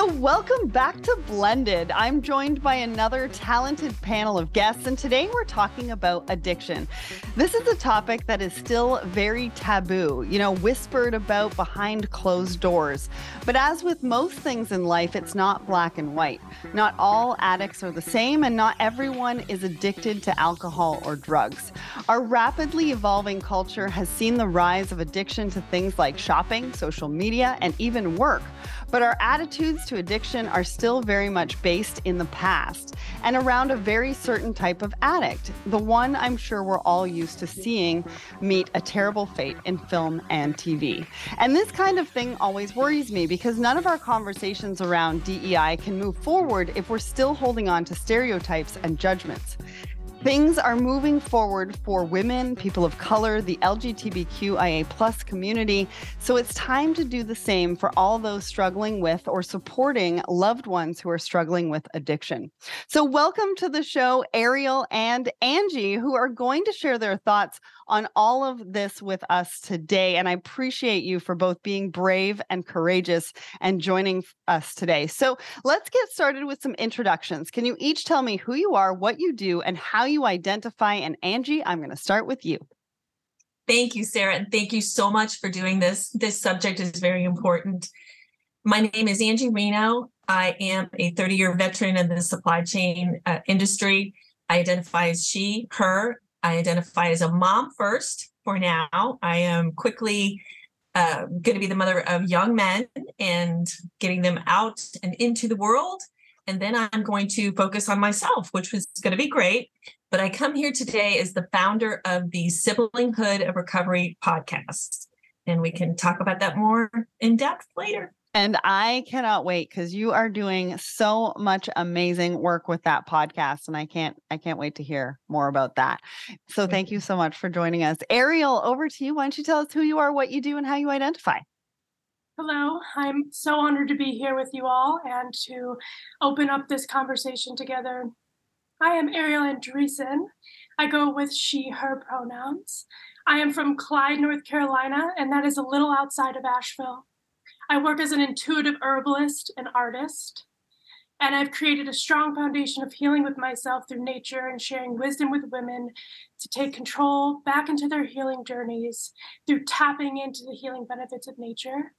So, welcome back to Blended. I'm joined by another talented panel of guests, and today we're talking about addiction. This is a topic that is still very taboo, you know, whispered about behind closed doors. But as with most things in life, it's not black and white. Not all addicts are the same, and not everyone is addicted to alcohol or drugs. Our rapidly evolving culture has seen the rise of addiction to things like shopping, social media, and even work. But our attitudes to addiction are still very much based in the past and around a very certain type of addict, the one I'm sure we're all used to seeing meet a terrible fate in film and TV. And this kind of thing always worries me because none of our conversations around DEI can move forward if we're still holding on to stereotypes and judgments. Things are moving forward for women, people of color, the LGBTQIA plus community. So it's time to do the same for all those struggling with or supporting loved ones who are struggling with addiction. So welcome to the show, Ariel and Angie, who are going to share their thoughts on all of this with us today. And I appreciate you for both being brave and courageous and joining us today. So let's get started with some introductions. Can you each tell me who you are, what you do, and how you identify? And Angie, I'm going to start with you. Thank you, Sarah, and thank you so much for doing this. This subject is very important. My name is Angie Reno. I am a 30 year veteran in the supply chain uh, industry. I identify as she, her, I identify as a mom first for now. I am quickly uh, going to be the mother of young men and getting them out and into the world. And then I'm going to focus on myself, which was going to be great. But I come here today as the founder of the Siblinghood of Recovery podcast. And we can talk about that more in depth later. And I cannot wait because you are doing so much amazing work with that podcast. And I can't, I can't wait to hear more about that. So thank you so much for joining us. Ariel, over to you. Why don't you tell us who you are, what you do, and how you identify? Hello, I'm so honored to be here with you all and to open up this conversation together. I am Ariel Andreessen. I go with she, her pronouns. I am from Clyde, North Carolina, and that is a little outside of Asheville. I work as an intuitive herbalist and artist, and I've created a strong foundation of healing with myself through nature and sharing wisdom with women to take control back into their healing journeys through tapping into the healing benefits of nature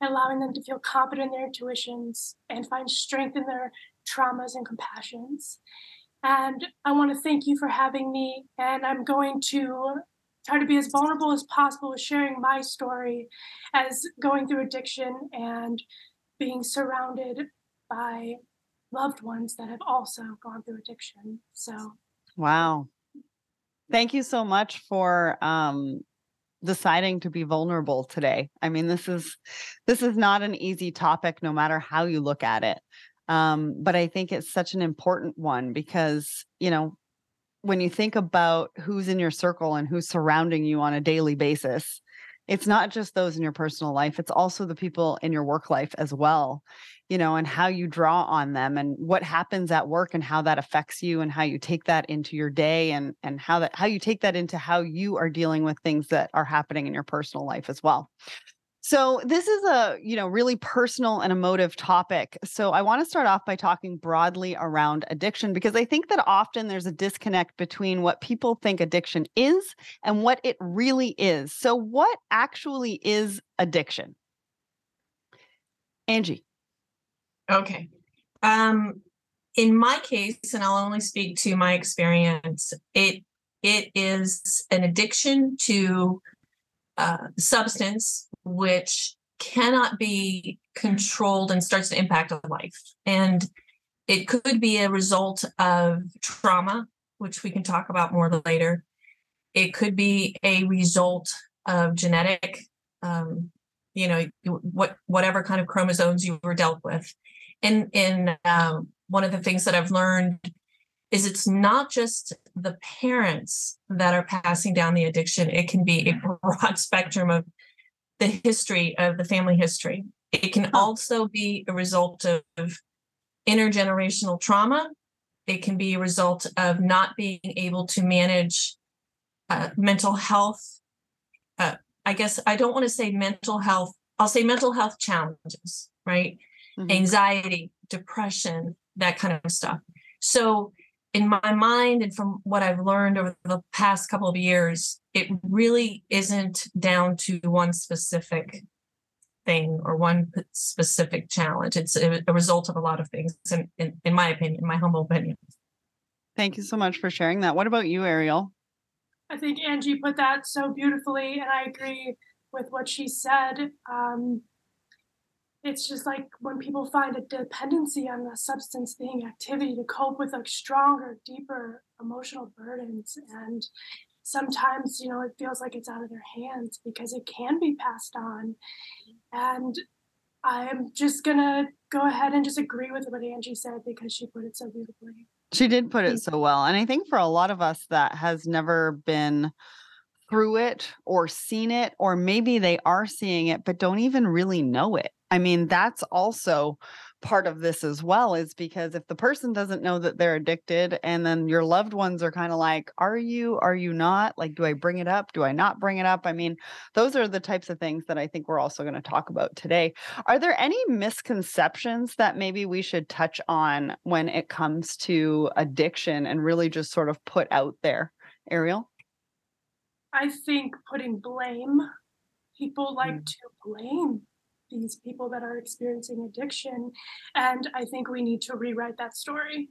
and allowing them to feel confident in their intuitions and find strength in their traumas and compassions. And I want to thank you for having me. And I'm going to try to be as vulnerable as possible with sharing my story as going through addiction and being surrounded by loved ones that have also gone through addiction. So, wow. Thank you so much for um, deciding to be vulnerable today. I mean, this is this is not an easy topic no matter how you look at it. Um, but I think it's such an important one because, you know, when you think about who's in your circle and who's surrounding you on a daily basis, it's not just those in your personal life, it's also the people in your work life as well, you know, and how you draw on them and what happens at work and how that affects you and how you take that into your day and and how that how you take that into how you are dealing with things that are happening in your personal life as well. So this is a, you know, really personal and emotive topic. So I want to start off by talking broadly around addiction because I think that often there's a disconnect between what people think addiction is and what it really is. So what actually is addiction? Angie. Okay. Um in my case and I'll only speak to my experience, it it is an addiction to uh, substance which cannot be controlled and starts to impact on life. And it could be a result of trauma, which we can talk about more later. It could be a result of genetic, um, you know, what whatever kind of chromosomes you were dealt with. And in um, one of the things that I've learned is it's not just the parents that are passing down the addiction. It can be a broad spectrum of the history of the family history. It can also be a result of intergenerational trauma. It can be a result of not being able to manage uh, mental health. Uh, I guess I don't want to say mental health. I'll say mental health challenges, right? mm-hmm. anxiety, depression, that kind of stuff. So, in my mind, and from what I've learned over the past couple of years, it really isn't down to one specific thing or one specific challenge. It's a, a result of a lot of things, in, in, in my opinion, my humble opinion. Thank you so much for sharing that. What about you, Ariel? I think Angie put that so beautifully, and I agree with what she said. Um, it's just like when people find a dependency on the substance being activity to cope with like stronger, deeper emotional burdens. And sometimes, you know, it feels like it's out of their hands because it can be passed on. And I'm just gonna go ahead and just agree with what Angie said because she put it so beautifully. She did put it so well. And I think for a lot of us that has never been through it or seen it, or maybe they are seeing it, but don't even really know it. I mean, that's also part of this as well, is because if the person doesn't know that they're addicted and then your loved ones are kind of like, are you, are you not? Like, do I bring it up? Do I not bring it up? I mean, those are the types of things that I think we're also going to talk about today. Are there any misconceptions that maybe we should touch on when it comes to addiction and really just sort of put out there? Ariel? I think putting blame, people like mm. to blame these people that are experiencing addiction. And I think we need to rewrite that story.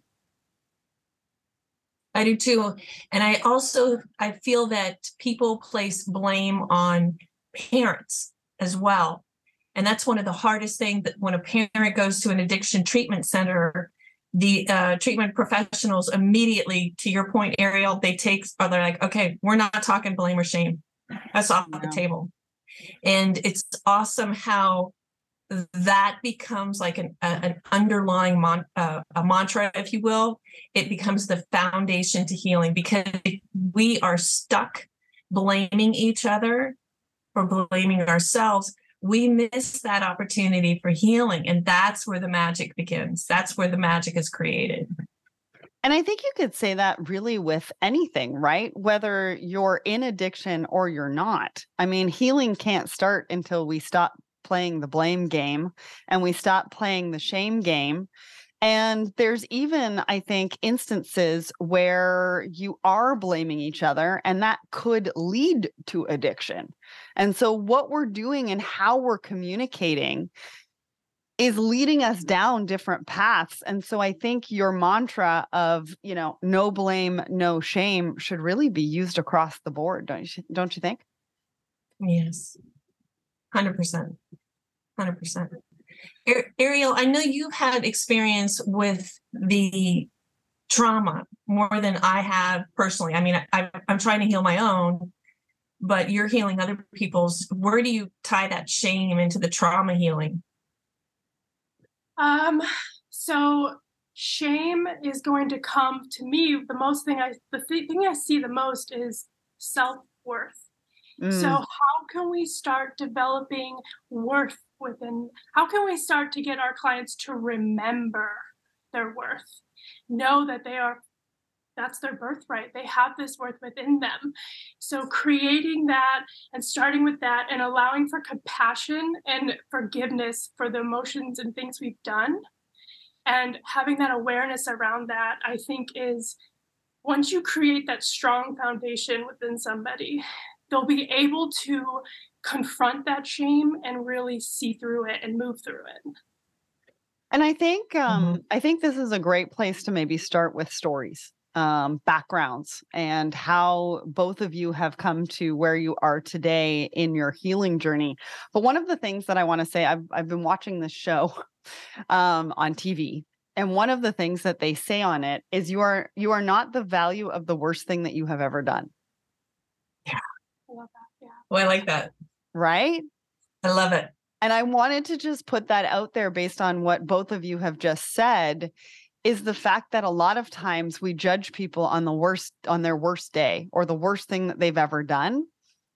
I do too. And I also I feel that people place blame on parents as well. And that's one of the hardest things that when a parent goes to an addiction treatment center, the uh, treatment professionals immediately, to your point, Ariel, they take, or they're like, okay, we're not talking blame or shame. That's off the table. And it's awesome how that becomes like an, a, an underlying mon, uh, a mantra, if you will. It becomes the foundation to healing because we are stuck blaming each other or blaming ourselves. We miss that opportunity for healing. And that's where the magic begins. That's where the magic is created. And I think you could say that really with anything, right? Whether you're in addiction or you're not. I mean, healing can't start until we stop playing the blame game and we stop playing the shame game. And there's even, I think, instances where you are blaming each other, and that could lead to addiction. And so, what we're doing and how we're communicating is leading us down different paths. And so I think your mantra of, you know, no blame, no shame should really be used across the board, don't you don't you think? Yes. 100%. 100%. Ariel, I know you've had experience with the trauma more than I have personally. I mean, I, I'm trying to heal my own, but you're healing other people's. Where do you tie that shame into the trauma healing? Um, so shame is going to come to me. The most thing I, the th- thing I see the most is self worth. Mm. So how can we start developing worth within? How can we start to get our clients to remember their worth, know that they are that's their birthright. They have this worth within them. So, creating that and starting with that and allowing for compassion and forgiveness for the emotions and things we've done, and having that awareness around that, I think is once you create that strong foundation within somebody, they'll be able to confront that shame and really see through it and move through it. And I think um, mm-hmm. I think this is a great place to maybe start with stories um, backgrounds and how both of you have come to where you are today in your healing journey. But one of the things that I want to say, I've I've been watching this show um, on TV, and one of the things that they say on it is you are you are not the value of the worst thing that you have ever done. Yeah, I love that. Yeah. Oh, I like that. Right. I love it. And I wanted to just put that out there based on what both of you have just said is the fact that a lot of times we judge people on the worst on their worst day or the worst thing that they've ever done.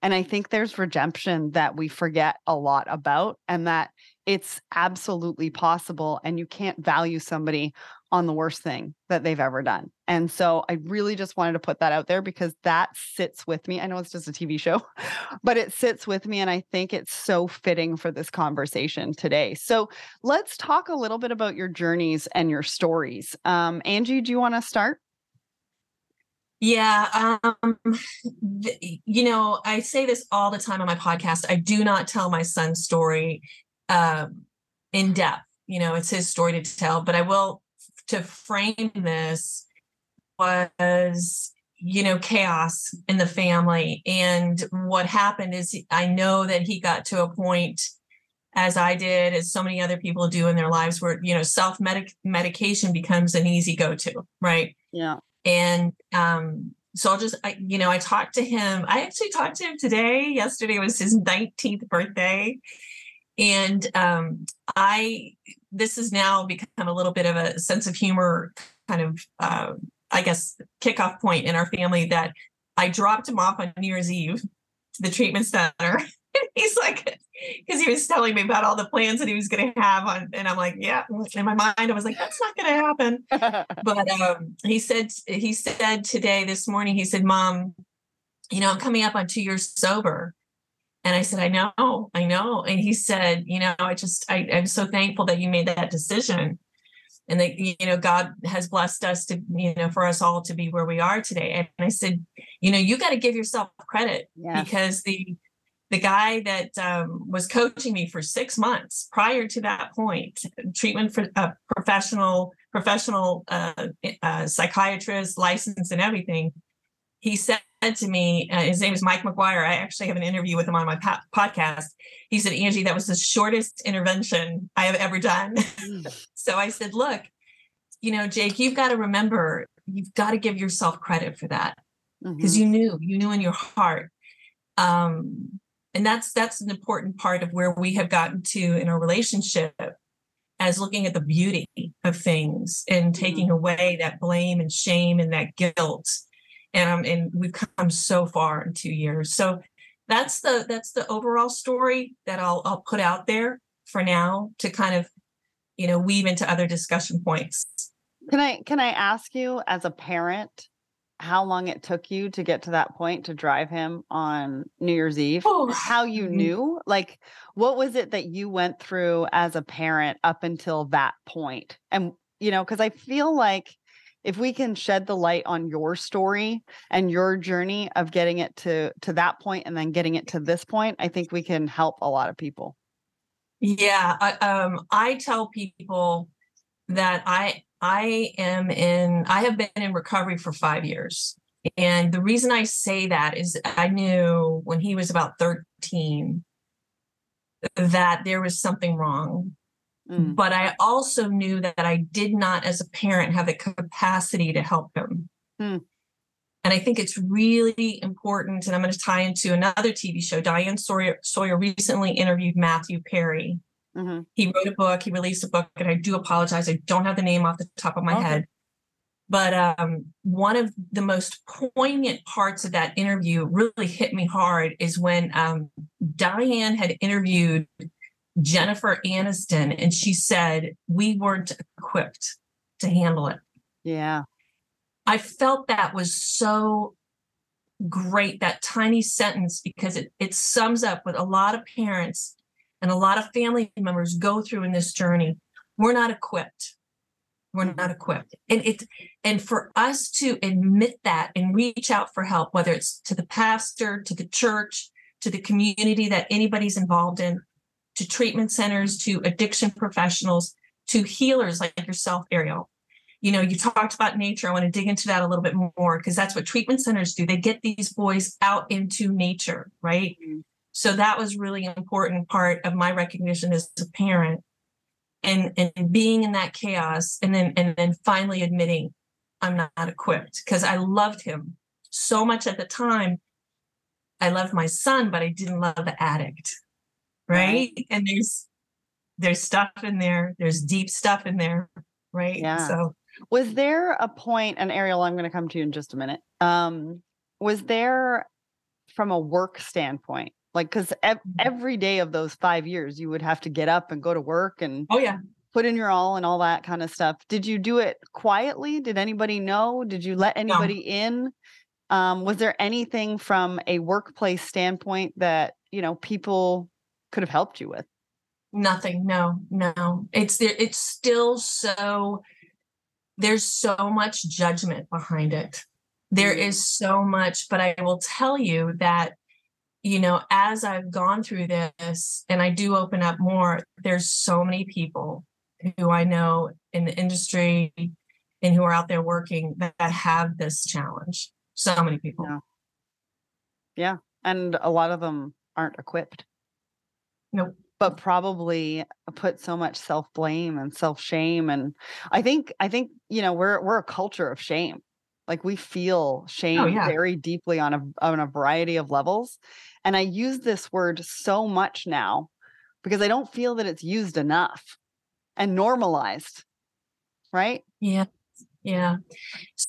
And i think there's redemption that we forget a lot about and that it's absolutely possible and you can't value somebody on the worst thing that they've ever done. And so I really just wanted to put that out there because that sits with me. I know it's just a TV show, but it sits with me and I think it's so fitting for this conversation today. So let's talk a little bit about your journeys and your stories. Um, Angie, do you want to start? Yeah, um, th- you know, I say this all the time on my podcast. I do not tell my son's story um, in depth. You know, it's his story to tell, but I will to frame this was you know chaos in the family. And what happened is i know that he got to a point as i did as so many other people do in their lives where you know self medication becomes an easy go-to right? Yeah. And um so i'll just I, you know i talked to him. I actually talked to him today. Yesterday was his 19th birthday and um, I, this has now become a little bit of a sense of humor kind of, uh, I guess, kickoff point in our family that I dropped him off on New Year's Eve to the treatment center. he's like, because he was telling me about all the plans that he was going to have on, and I'm like, yeah. In my mind, I was like, that's not going to happen. but um, he said, he said today, this morning, he said, Mom, you know, I'm coming up on two years sober. And I said, I know, I know. And he said, you know, I just, I, I'm so thankful that you made that decision. And that, you know, God has blessed us to, you know, for us all to be where we are today. And I said, you know, you got to give yourself credit yes. because the, the guy that um, was coaching me for six months prior to that point, treatment for a uh, professional, professional uh, uh, psychiatrist, license and everything, he said to me, uh, his name is Mike McGuire. I actually have an interview with him on my po- podcast. He said, Angie, that was the shortest intervention I have ever done. Mm. so I said, look, you know, Jake, you've got to remember, you've got to give yourself credit for that because mm-hmm. you knew, you knew in your heart. Um, and that's that's an important part of where we have gotten to in our relationship as looking at the beauty of things and taking mm-hmm. away that blame and shame and that guilt um, and we've come so far in two years. So that's the that's the overall story that I'll I'll put out there for now to kind of you know weave into other discussion points. Can I can I ask you as a parent how long it took you to get to that point to drive him on New Year's Eve? Oh. How you mm-hmm. knew? Like what was it that you went through as a parent up until that point? And you know, cuz I feel like if we can shed the light on your story and your journey of getting it to to that point and then getting it to this point i think we can help a lot of people. Yeah I, um, I tell people that i i am in i have been in recovery for five years. And the reason i say that is i knew when he was about 13 that there was something wrong Mm. But I also knew that I did not, as a parent, have the capacity to help him. Mm. And I think it's really important. And I'm going to tie into another TV show. Diane Sawyer, Sawyer recently interviewed Matthew Perry. Mm-hmm. He wrote a book, he released a book, and I do apologize. I don't have the name off the top of my okay. head. But um, one of the most poignant parts of that interview really hit me hard is when um, Diane had interviewed Jennifer Aniston, and she said, We weren't equipped to handle it. Yeah. I felt that was so great, that tiny sentence, because it, it sums up what a lot of parents and a lot of family members go through in this journey. We're not equipped. We're not equipped. And it and for us to admit that and reach out for help, whether it's to the pastor, to the church, to the community that anybody's involved in, to treatment centers, to addiction professionals, to healers like yourself, Ariel. You know, you talked about nature. I want to dig into that a little bit more because that's what treatment centers do. They get these boys out into nature, right? Mm-hmm. So that was really important part of my recognition as a parent and and being in that chaos and then and then finally admitting I'm not equipped because I loved him so much at the time. I loved my son, but I didn't love the addict right? right? And there's there's stuff in there. There's deep stuff in there, right? Yeah. So was there a point, and Ariel, I'm going to come to you in just a minute. Um, was there from a work standpoint, Like, because ev- Mhm. every day of those five years, you would have to get up and go to work and Oh yeah. put in your all and all that kind of stuff. Did you do it quietly? Did anybody know? Did you let anybody in? Um, was there anything from a workplace standpoint that you know people could have helped you with? Nothing. No, no. It's there. It's still so. There's so much judgment behind it. There Mm. so much, but I will tell you that, you know, as I've gone through this and I do open up more, there's so many people who I know in the industry and who are out there working that, that have this challenge. So many people. Yeah. Yeah, and a lot of them aren't equipped. Nope. But probably uh, put so much self blame and self shame, and I think I think you know we're we're a culture of shame. Like we feel oh, shame Oh, yeah. very deeply on a on a variety of levels, and I use this word so much now because I don't feel that it's used enough and normalized. Right? Yeah. Yeah.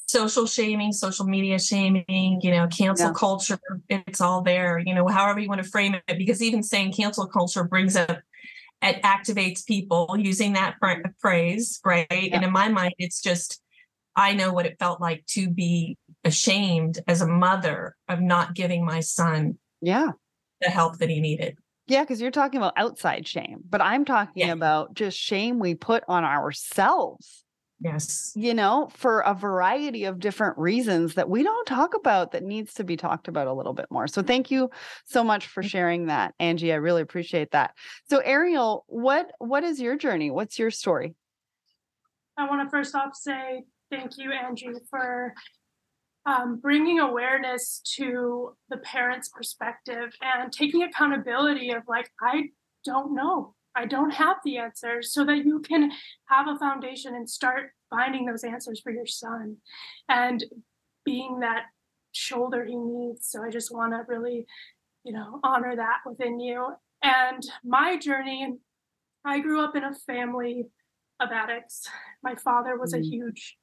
Social shaming, social media shaming, you know, cancel Yeah. culture, it's all there, you know, however you want to frame it. Because even saying cancel culture brings up, it activates people using that phrase, right? And in my mind, it's just, I know what it felt like to be ashamed as a mother of not giving my son Yeah. the help that he needed. Yeah, because you're talking about outside shame, but I'm talking Yeah. about just shame we put on ourselves. Yes. you know, for a variety of different reasons that we don't talk about that needs to be talked about a little bit more. So thank you so much for sharing that, Angie. I really appreciate that. So Ariel, what what is your journey? What's your story? I want to first off say thank you, Angie, for um, bringing awareness to the parent's perspective and taking accountability of like, I don't know. I don't have the answers so that you can have a foundation and start finding those answers for your son and being that shoulder he needs. So I just want to really, you know, honor that within you. And my journey, I grew up in a family of addicts. My father was a Mm. huge,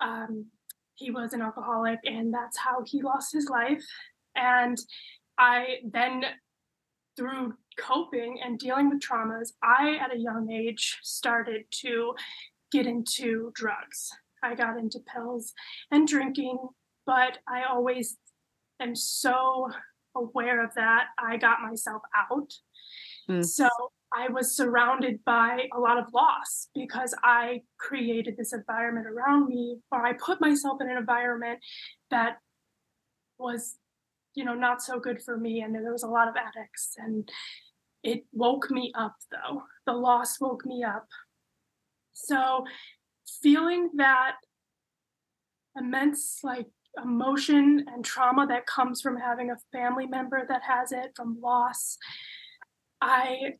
um, he was an alcoholic, and that's how he lost his life. And I then, through coping and dealing with traumas, I, at a young age, started to get into drugs. I got into pills and drinking, but I always am so aware of that. I got myself out. Mm. So I was surrounded by a lot of loss because I created this environment around me, or I put myself in an environment that was, you know, not so good for me. And there was a lot of addicts. And it woke me up, though. The loss woke me up. So feeling that immense, like, emotion and trauma that comes from having a family member that has it from loss, I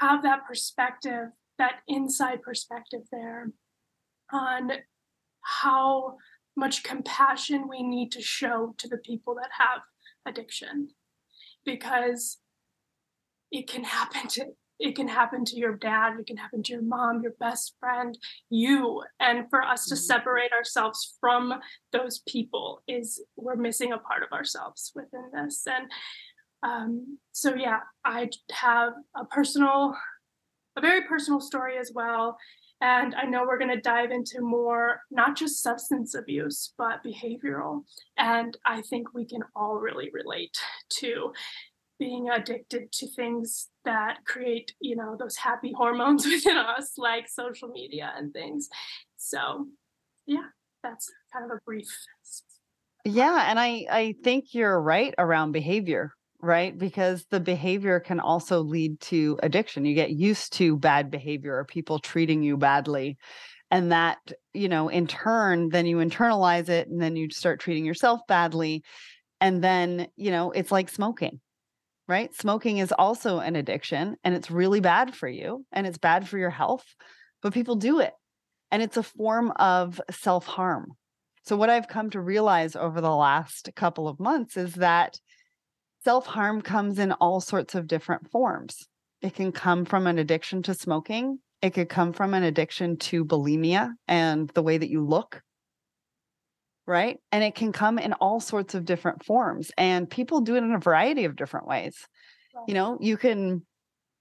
have that perspective, that inside perspective there on how much compassion we need to show to the people that have addiction because it can happen to it can happen to your dad it can happen to your mom your best friend you. And for us to Mhm. separate ourselves from those people is we're missing a part of ourselves within this. And um, so yeah i have a personal a very personal story as well. And i know we're going to dive into more not just substance abuse but behavioral. And i think we can all really relate to being addicted to things that create you know those happy hormones within us like social media and things so yeah that's kind of a brief Yeah, and I I think you're right around behavior, right? Because the behavior can also lead to addiction. You get used to bad behavior or people treating you badly. And that, you know, in turn, then you internalize it and then you start treating yourself badly. And then, you know, it's like smoking, right? Smoking is also an addiction and it's really bad for you and it's bad for your health, but people do it. And it's a form of self harm. So, what I've come to realize over the last couple of months is that self harm comes in all sorts of different forms. It can come from an addiction to smoking, it could come from an addiction to bulimia and the way that you look, right? And it can come in all sorts of different forms and people do it in a variety of different ways. Right. You know, you can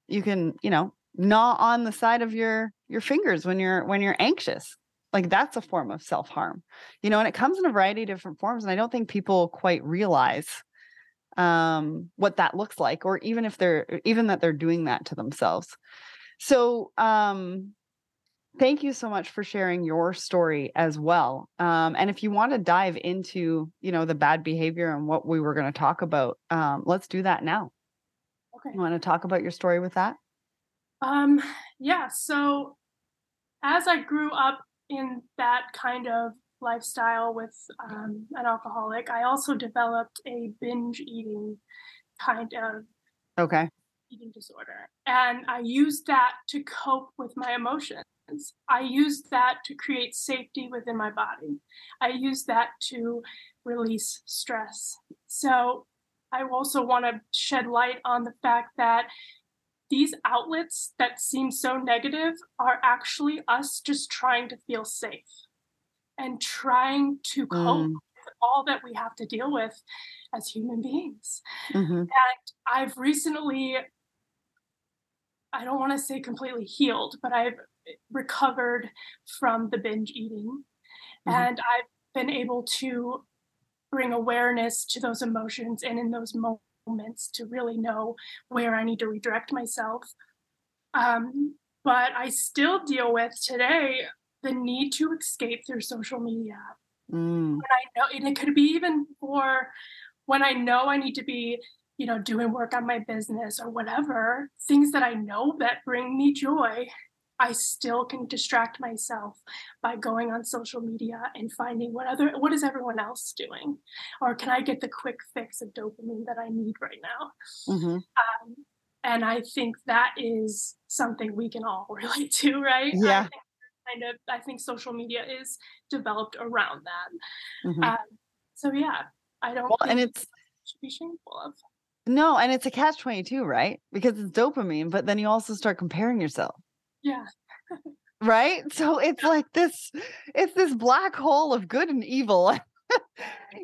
you can, you know, gnaw on the side of your your fingers when you're when you're anxious. Like that's a form of self-harm. You know, and it comes in a variety of different forms and I don't think people quite realize um what that looks like or even if they're even that they're doing that to themselves. So, um thank you so much for sharing your story as well um, and if you want to dive into you know the bad behavior and what we were going to talk about um, let's do that now Okay. you want to talk about your story with that Um, yeah, so as I grew up in that kind of lifestyle with um, an alcoholic, I also developed a binge eating kind of okay eating disorder. And I used that to cope with my emotions. I used that to create safety within my body. I used that to release stress. So I also want to shed light on the fact that these outlets that seem so negative are actually us just trying to feel safe and trying to cope Mm, with all that we have to deal with as human beings. mhm, And I've recently, I don't want to say completely healed, but I've recovered from the binge eating. Mhm. And I've been able to bring awareness to those emotions and in those moments to really know where I need to redirect myself. Um, but I still deal with today the need to escape through social media mm, when I know, and it could be even for when I know I need to be, you know, doing work on my business or whatever, things that I know that bring me joy, I still can distract myself by going on social media and finding what other what is everyone else doing, or can I get the quick fix of dopamine that I need right now? mhm. Um, and I think that is something we can all relate to, right? I Yeah. think kind of, I think social media is developed around that. Mhm. Um, so yeah, I don't well and it's should be shameful of. no and it's a catch 22 right because it's dopamine but then you also start comparing yourself Yeah, right? So it's like this it's this black hole of good and evil.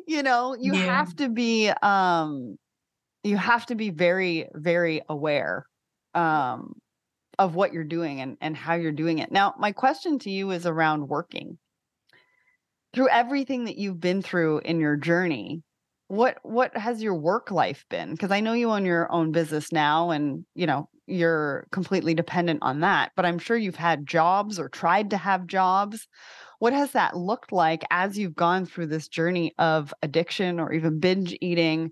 You know you Yeah. have to be um you have to be very very aware um of what you're doing and and how you're doing it. Now my question to you is around working. Through everything that you've been through in your journey what what has your work life been? Because i know you own your own business now and you know you're completely dependent on that but i'm sure you've had jobs or tried to have jobs. What has that looked like as you've gone through this journey of addiction or even binge eating?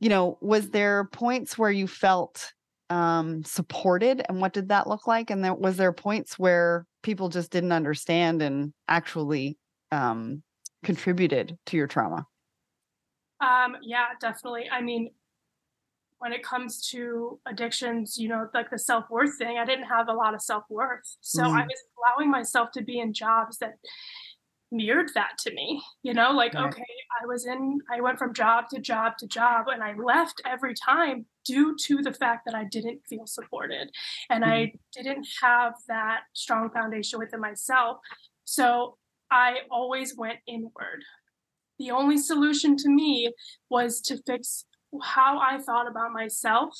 You know was there points where you felt um supported and what did that look like? And then was there points where people just didn't understand and actually um contributed to your trauma? Um, yeah, definitely. I mean, when it comes to addictions, you know, like the self worth thing, I didn't have a lot of self worth, so I Mhm. was allowing myself to be in jobs that mirrored that to me. You know, like Right. okay, I was in, I went from job to job to job, and I left every time due to the fact that I didn't feel supported and I didn't have that strong foundation within myself. So I always went inward. The only solution to me was to fix how I thought about myself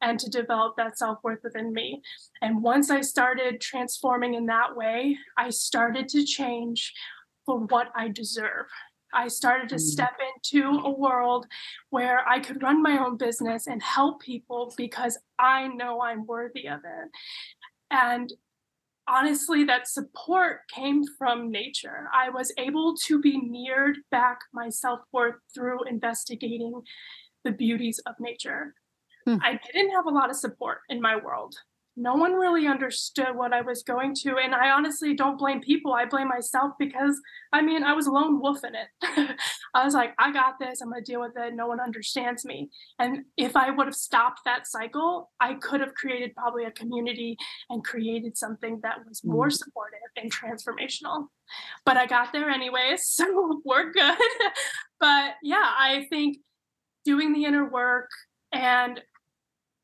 and to develop that self worth within me. And once I started transforming in that way, I started to change for what I deserve. I started to Mm. step into a world where I could run my own business and help people because I know I'm worthy of it. And honestly, that support came from nature. I was able to be mirrored back my self worth through investigating the beauties of nature. Hmm. I didn't have a lot of support in my world. No one really understood what I was going to. And I honestly don't blame people. I blame myself because I mean, I was a lone wolf in it. I was like, I got this. I'm going to deal with it. No one understands me. And if I would have stopped that cycle, I could have created probably a community and created something that was more Mm. supportive and transformational. But I got there anyways, so we're good. but yeah, I think doing the inner work and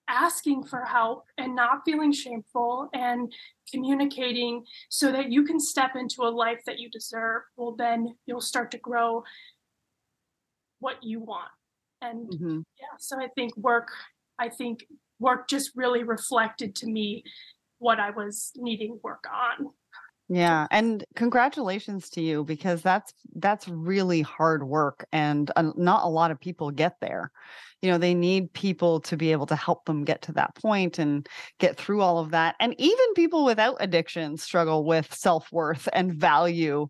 asking for help and not feeling shameful and communicating so that you can step into a life that you deserve well then you'll start to grow what you want and Mhm. yeah so i think work i think work just really reflected to me what i was needing work on Yeah, and congratulations to you because that's that's really hard work and not a lot of people get there. You know, they need people to be able to help them get to that point and get through all of that. And even people without addiction struggle with self-worth and value,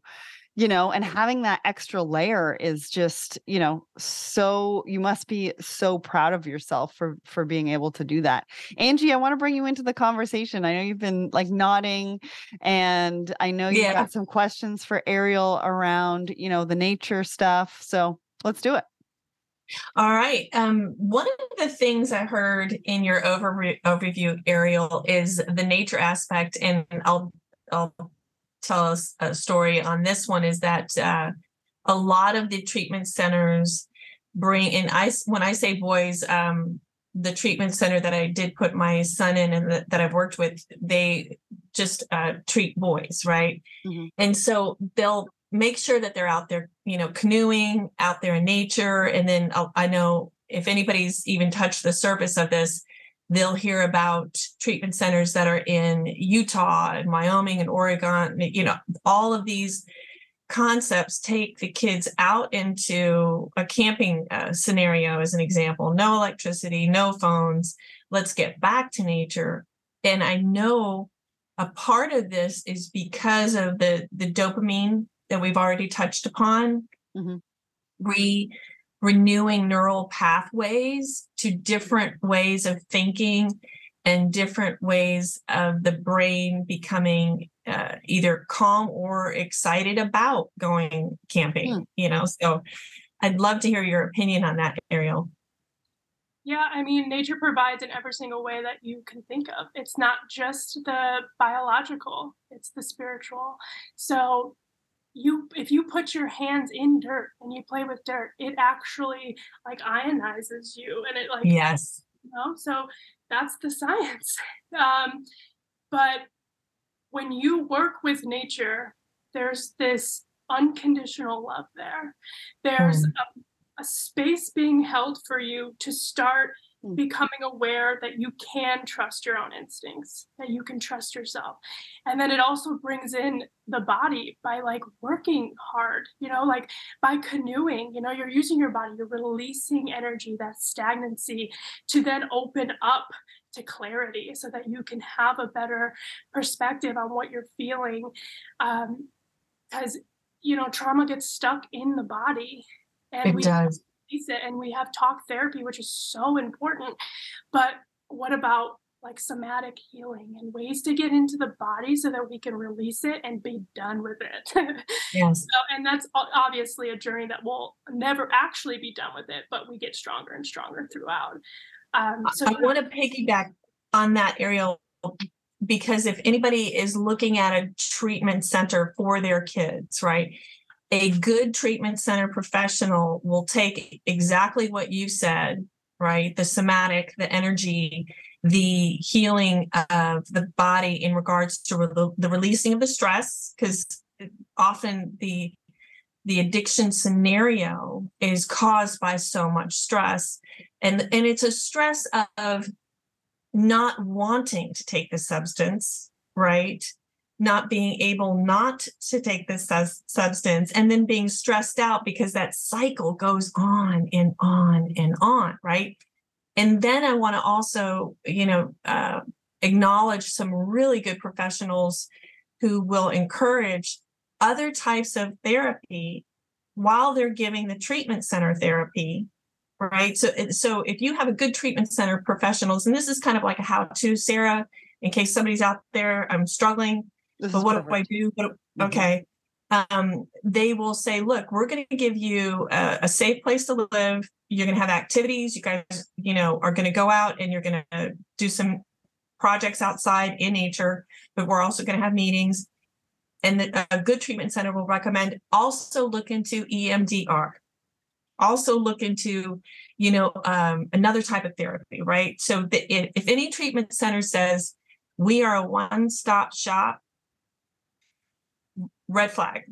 you know, and having that extra layer is just, you know, so you must be so proud of yourself for for being able to do that. Angie, I want to bring you into the conversation. I know you've been like nodding and I know you've Yeah. got some questions for Ariel around, you know, the nature stuff. So let's do it. All right. Um, one of the things I heard in your overview, overview, Ariel, is the nature aspect, and I'll I'll tell us a story on this one. Is that uh, a lot of the treatment centers bring in? I when I say boys, um, the treatment center that I did put my son in and that, that I've worked with, they just uh, treat boys, right? Mhm. And so they'll make sure that they're out there, you know, canoeing out there in nature. And then I'll, I know if anybody's even touched the surface of this, they'll hear about treatment centers that are in Utah and Wyoming and Oregon. You know, all of these concepts take the kids out into a camping uh, scenario, as an example. No electricity, no phones. Let's get back to nature. And I know a part of this is because of the the dopamine that we've already touched upon Mhm. re renewing neural pathways to different ways of thinking and different ways of the brain becoming uh, either calm or excited about going camping Hmm. you know so i'd love to hear your opinion on that ariel Yeah, I mean, nature provides in every single way that you can think of. It's not just the biological, it's the spiritual. So you if you put your hands in dirt and you play with dirt, it actually like ionizes you and it like yes. you know so that's the science. Um, but when you work with nature there's this unconditional love there. There's a, a space being held for you to start Mm. Becoming aware that you can trust your own instincts that you can trust yourself. And then it also brings in the body by like working hard you know like by canoeing you know you're using your body you're releasing energy that stagnancy to then open up to clarity so that you can have a better perspective on what you're feeling um because you know trauma gets stuck in the body and it we does release it and we have talk therapy which is so important but what about like somatic healing and ways to get into the body so that we can release it and be done with it? Yes. So, and that's obviously a journey that will never actually be done with it but we get stronger and stronger throughout. Um so I want to piggyback on that, Ariel, because if anybody is looking at a treatment center for their kids, right? A good treatment center professional will take exactly what you said, right? The somatic, the energy, the healing of the body in regards to re- the releasing of the stress, because often the the addiction scenario is caused by so much stress and and it's a stress of not wanting to take the substance right not being able not to take the sus- substance and then being stressed out because that cycle goes on and on and on right? And then i want to also you know uh, acknowledge some really good professionals who will encourage other types of therapy while they're giving the treatment center therapy right? So so if you have a good treatment center professionals and this is kind of like a how to sarah in case somebody's out there i'm struggling This but what do i do what, okay. Um, they will say look we're going to give you a, a safe place to live. You're going to have activities. You guys you know are going to go out and you're going to do some projects outside in nature but we're also going to have meetings. And the, a good treatment center will recommend also look into emdr also look into you know um, another type of therapy right? So the, if, if any treatment center says we are a one-stop shop red flag.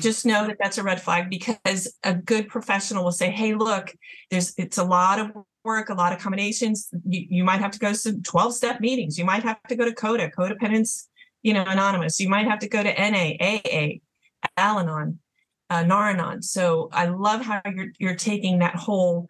Just know that that's a red flag because a good professional will say hey look there's it's a lot of work a lot of combinations. You, you might have to go to 12 step meetings. You might have to go to coda codependence you know anonymous. You might have to go to na aa al-anon uh, Nar-Anon. So I love how you're you're taking that whole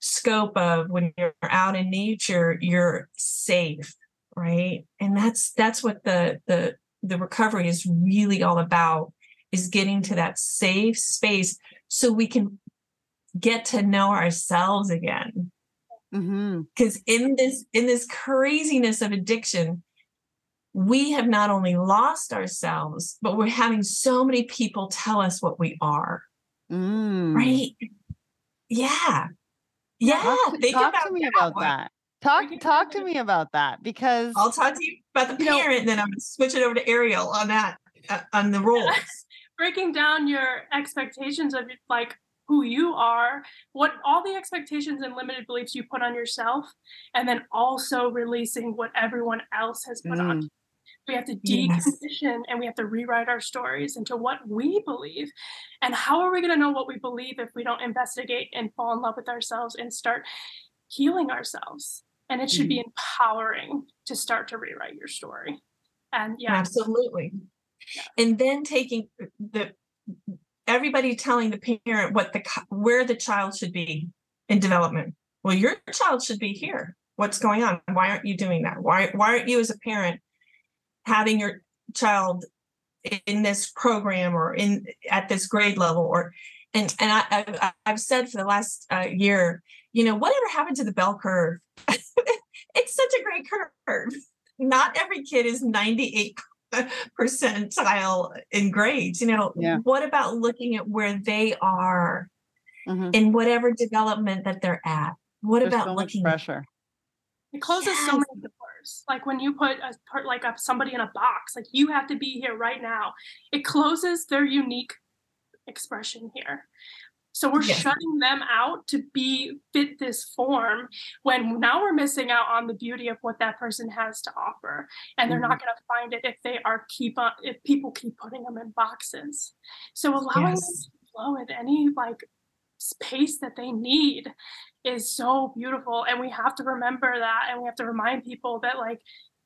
scope of when you're out in nature, you're safe, right? And that's that's what the the the recovery is really all about is getting to that safe space so we can get to know ourselves again because mm-hmm. in this in this craziness of addiction we have not only lost ourselves, but we're having so many people tell us what we are. Mm. Right? Yeah. Yeah. Talk, to, talk to me that about one. that. Talk talk to me about that because I'll talk to you about the parent, know, and then I'm gonna switch it over to Ariel on that uh, on the roles. Breaking down your expectations of like who you are, what all the expectations and limited beliefs you put on yourself, and then also releasing what everyone else has put mm. on we have to decondition yes. and we have to rewrite our stories into what we believe. And how are we going to know what we believe if we don't investigate and fall in love with ourselves and start healing ourselves? And it should mm-hmm. be empowering to start to rewrite your story. And yeah, absolutely. Yeah. And then taking the everybody telling the parent what the where the child should be in development. Well, your child should be here. What's going on? Why aren't you doing that? Why why aren't you as a parent having your child in this program or in at this grade level or and and I, have I've said for the last uh, year, you know, whatever happened to the bell curve? It's such a great curve. Not every kid is 98 percentile in grades. You know, yeah. what about looking at where they are mm-hmm. in whatever development that they're at? What There's about so looking pressure? It closes yes. so many doors. like when you put a part like a, somebody in a box, like you have to be here right now. It closes their unique expression here. So we're yes. shutting them out to be fit this form when now we're missing out on the beauty of what that person has to offer. And they're mm-hmm. not going to find it if they are keep on if people keep putting them in boxes. So allowing yes. them to flow at any like space that they need is so beautiful and we have to remember that and we have to remind people that like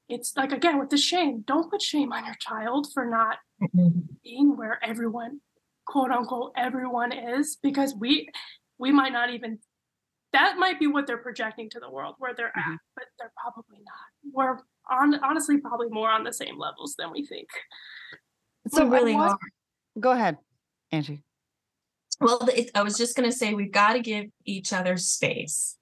it's like again with the shame don't put shame on your child for not mm-hmm. being where everyone quote unquote everyone is because we we might not even that might be what they're projecting to the world where they're mm-hmm. at but they're probably not we're on honestly probably more on the same levels than we think so really go ahead angie well, it, I was just going to say we've got to give each other space.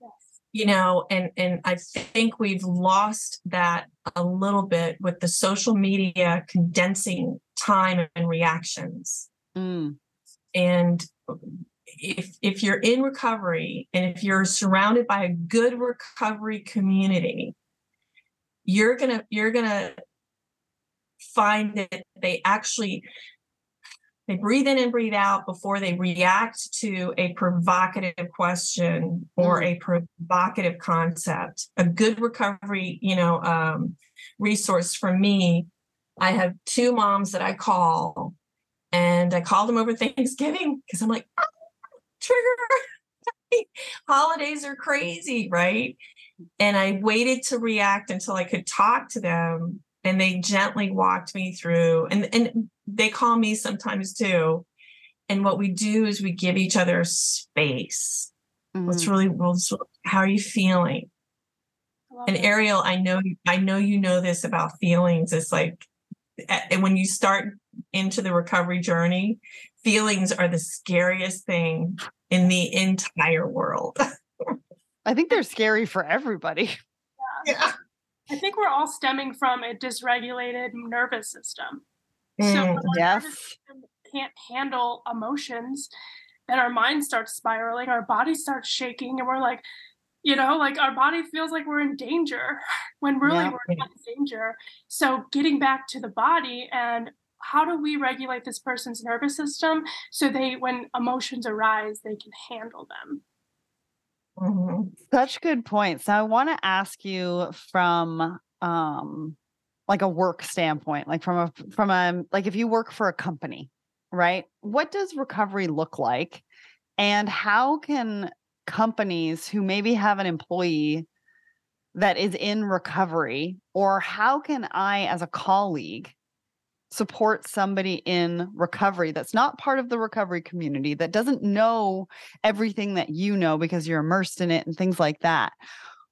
Yes. You know, and and I think we've lost that a little bit with the social media condensing time and reactions. Mm. And if if you're in recovery and if you're surrounded by a good recovery community, you're gonna you're gonna find that they actually they breathe in and breathe out before they react to a provocative question or mm. a provocative concept. A good recovery, you know, um, resource for me. I have two moms that I call, and I called them over Thanksgiving because I'm like, ah, trigger. Holidays are crazy, right? And I waited to react until I could talk to them and they gently walked me through and and they call me sometimes too and what we do is we give each other space mm-hmm. what's really what's, how are you feeling and ariel i know i know you know this about feelings it's like and when you start into the recovery journey feelings are the scariest thing in the entire world i think they're scary for everybody yeah. yeah. I think we're all stemming from a dysregulated nervous system. Mm, so yes. can't handle emotions, and our mind starts spiraling, our body starts shaking, and we're like, you know, like our body feels like we're in danger when really yeah. we're not in danger. So getting back to the body and how do we regulate this person's nervous system so they when emotions arise they can handle them? Mm-hmm. such good points. Now i want to ask you from um like a work standpoint like from a from a like if you work for a company right? What does recovery look like? And how can companies who maybe have an employee that is in recovery or how can i as a colleague support somebody in recovery that's not part of the recovery community that doesn't know everything that you know because you're immersed in it and things like that.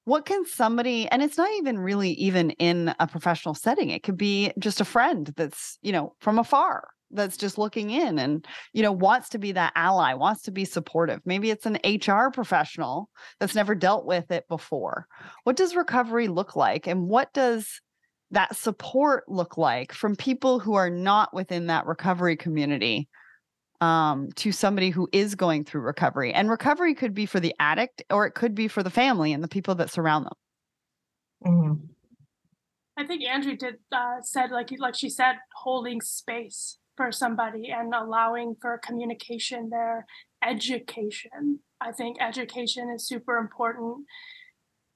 What can somebody and it's not even really even in a professional setting it could be just a friend that's you know from afar that's just looking in and you know wants to be that ally wants to be supportive. Maybe it's an hr professional that's never dealt with it before. What does recovery look like and what does that support look like from people who are not within that recovery community um, to somebody who is going through recovery. And recovery could be for the addict or it could be for the family and the people that surround them. Mm-hmm. i think andrew did uh, said like like she said holding space for somebody and allowing for communication there. Education. I think education is super important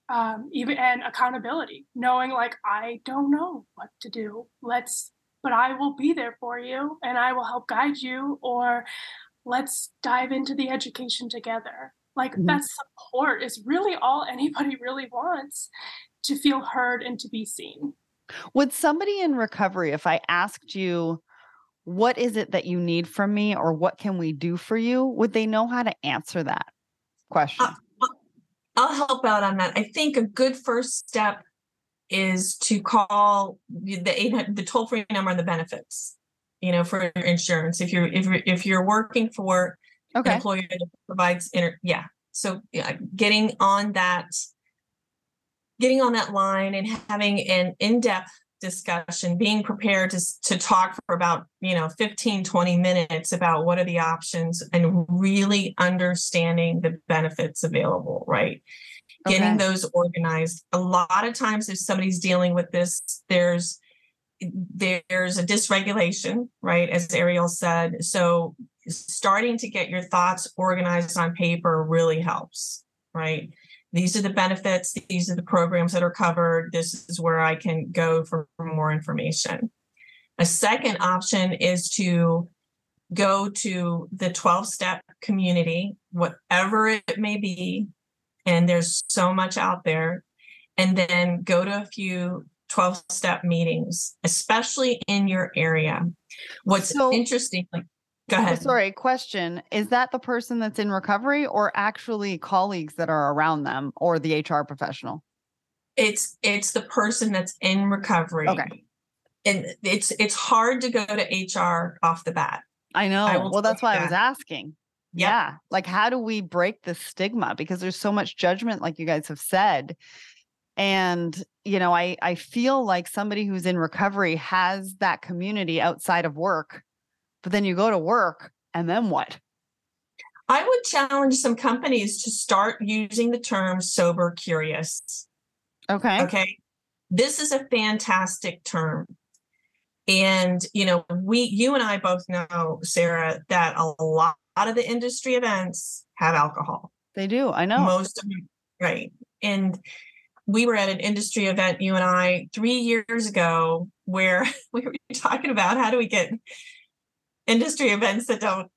um, even and accountability knowing like i don't know what to do. Let's but i will be there for you and i will help guide you or let's dive into the education together. Like mm-hmm. that support is really all anybody really wants to feel heard and to be seen. Would somebody in recovery if i asked you what is it that you need from me or what can we do for you? would they know how to answer that question? uh, i'll help out on that. I think a good first step is to call the the toll free number on the benefits you know for insurance. If you're if you're, if you're working for okay. an employer that provides inter yeah. So yeah, getting on that getting on that line and having an in-depth discussion being prepared to, to talk for about you know 15 20 minutes about what are the options and really understanding the benefits available right? Okay. getting those organized. A lot of times if somebody's dealing with this there's there's a dysregulation right as ariel said. So starting to get your thoughts organized on paper really helps right these are the benefits, these are the programs that are covered, this is where I can go for, more information. A second option is to go to the 12 step community, whatever it may be, and there's so much out there, and then go to a few 12 step meetings, especially in your area. What's so, interesting, like Go ahead. sorry, question. Is that the person that's in recovery or actually colleagues that are around them or the HR professional? It's it's the person that's in recovery. Okay. And it's it's hard to go to HR off the bat. I know. I well, that's why that. I was asking. Yep. Yeah. Like how do we break the stigma because there's so much judgment like you guys have said. And you know, I I feel like somebody who's in recovery has that community outside of work but then you go to work and then what? I would challenge some companies to start using the term sober curious. Okay. Okay. This is a fantastic term. And, you know, we, you and I both know, Sarah, that a lot of the industry events have alcohol. They do. I know. Most of them, right. And we were at an industry event, you and I, three years ago, where we were talking about how do we get industry events that don't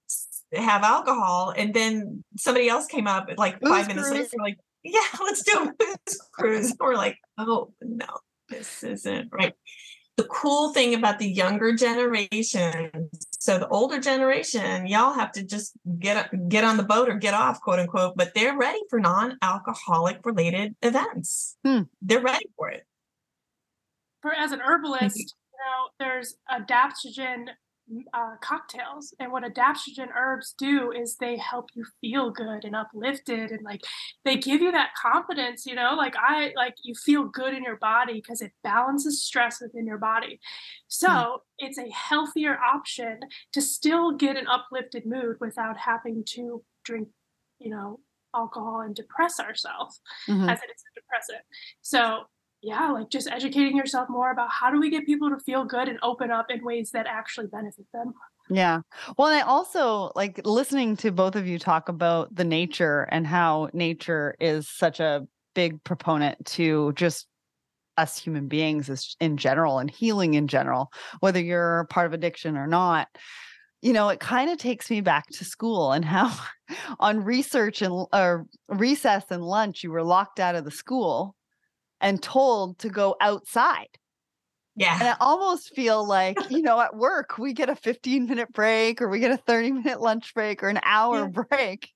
have alcohol. And then somebody else came up like booze five minutes later, like, yeah, let's do a booze cruise. we're like, oh no, this isn't right. The cool thing about the younger generation, so the older generation, y'all have to just get get on the boat or get off, quote unquote, but they're ready for non-alcoholic related events. Hmm. They're ready for it. For as an herbalist, you know, there's adaptogen uh, cocktails. And what adaptogen herbs do is they help you feel good and uplifted, and like they give you that confidence. You know, like I like you feel good in your body because it balances stress within your body. So mm. it's a healthier option to still get an uplifted mood without having to drink, you know, alcohol and depress ourselves mm-hmm. as it is a depressant. So yeah, like just educating yourself more about how do we get people to feel good and open up in ways that actually benefit them. Yeah. Well, and I also like listening to both of you talk about the nature and how nature is such a big proponent to just us human beings in general and healing in general, whether you're part of addiction or not. You know, it kind of takes me back to school and how on research and or uh, recess and lunch you were locked out of the school and told to go outside Yeah. and I almost feel like, you know, at work, we get a 15 minute break or we get a 30 minute lunch break or an hour Yeah. break.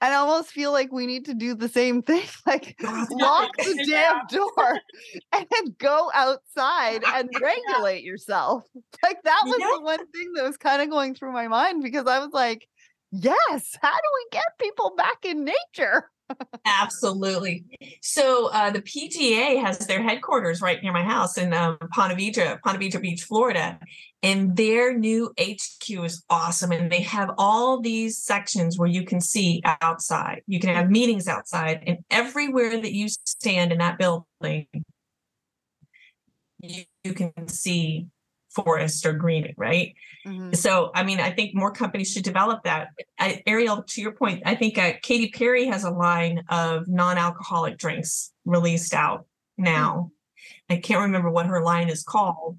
And I almost feel like we need to do the same thing like lock the damn door and go outside and regulate yourself. Like that was Yeah. the one thing that was kind of going through my mind because I was like, yes, how do we get people back in nature? Absolutely. So uh, the PGA has their headquarters right near my house in um, Ponte Vedra, Ponte Vedra Beach, Florida, and their new HQ is awesome. And they have all these sections where you can see outside. You can have meetings outside, and everywhere that you stand in that building, you, you can see forest or greening, right? Mhm. So, I mean, I think more companies should develop that. I, Ariel, to your point, I think uh, Katy Perry has a line of non-alcoholic drinks released out now. I can't remember what her line is called,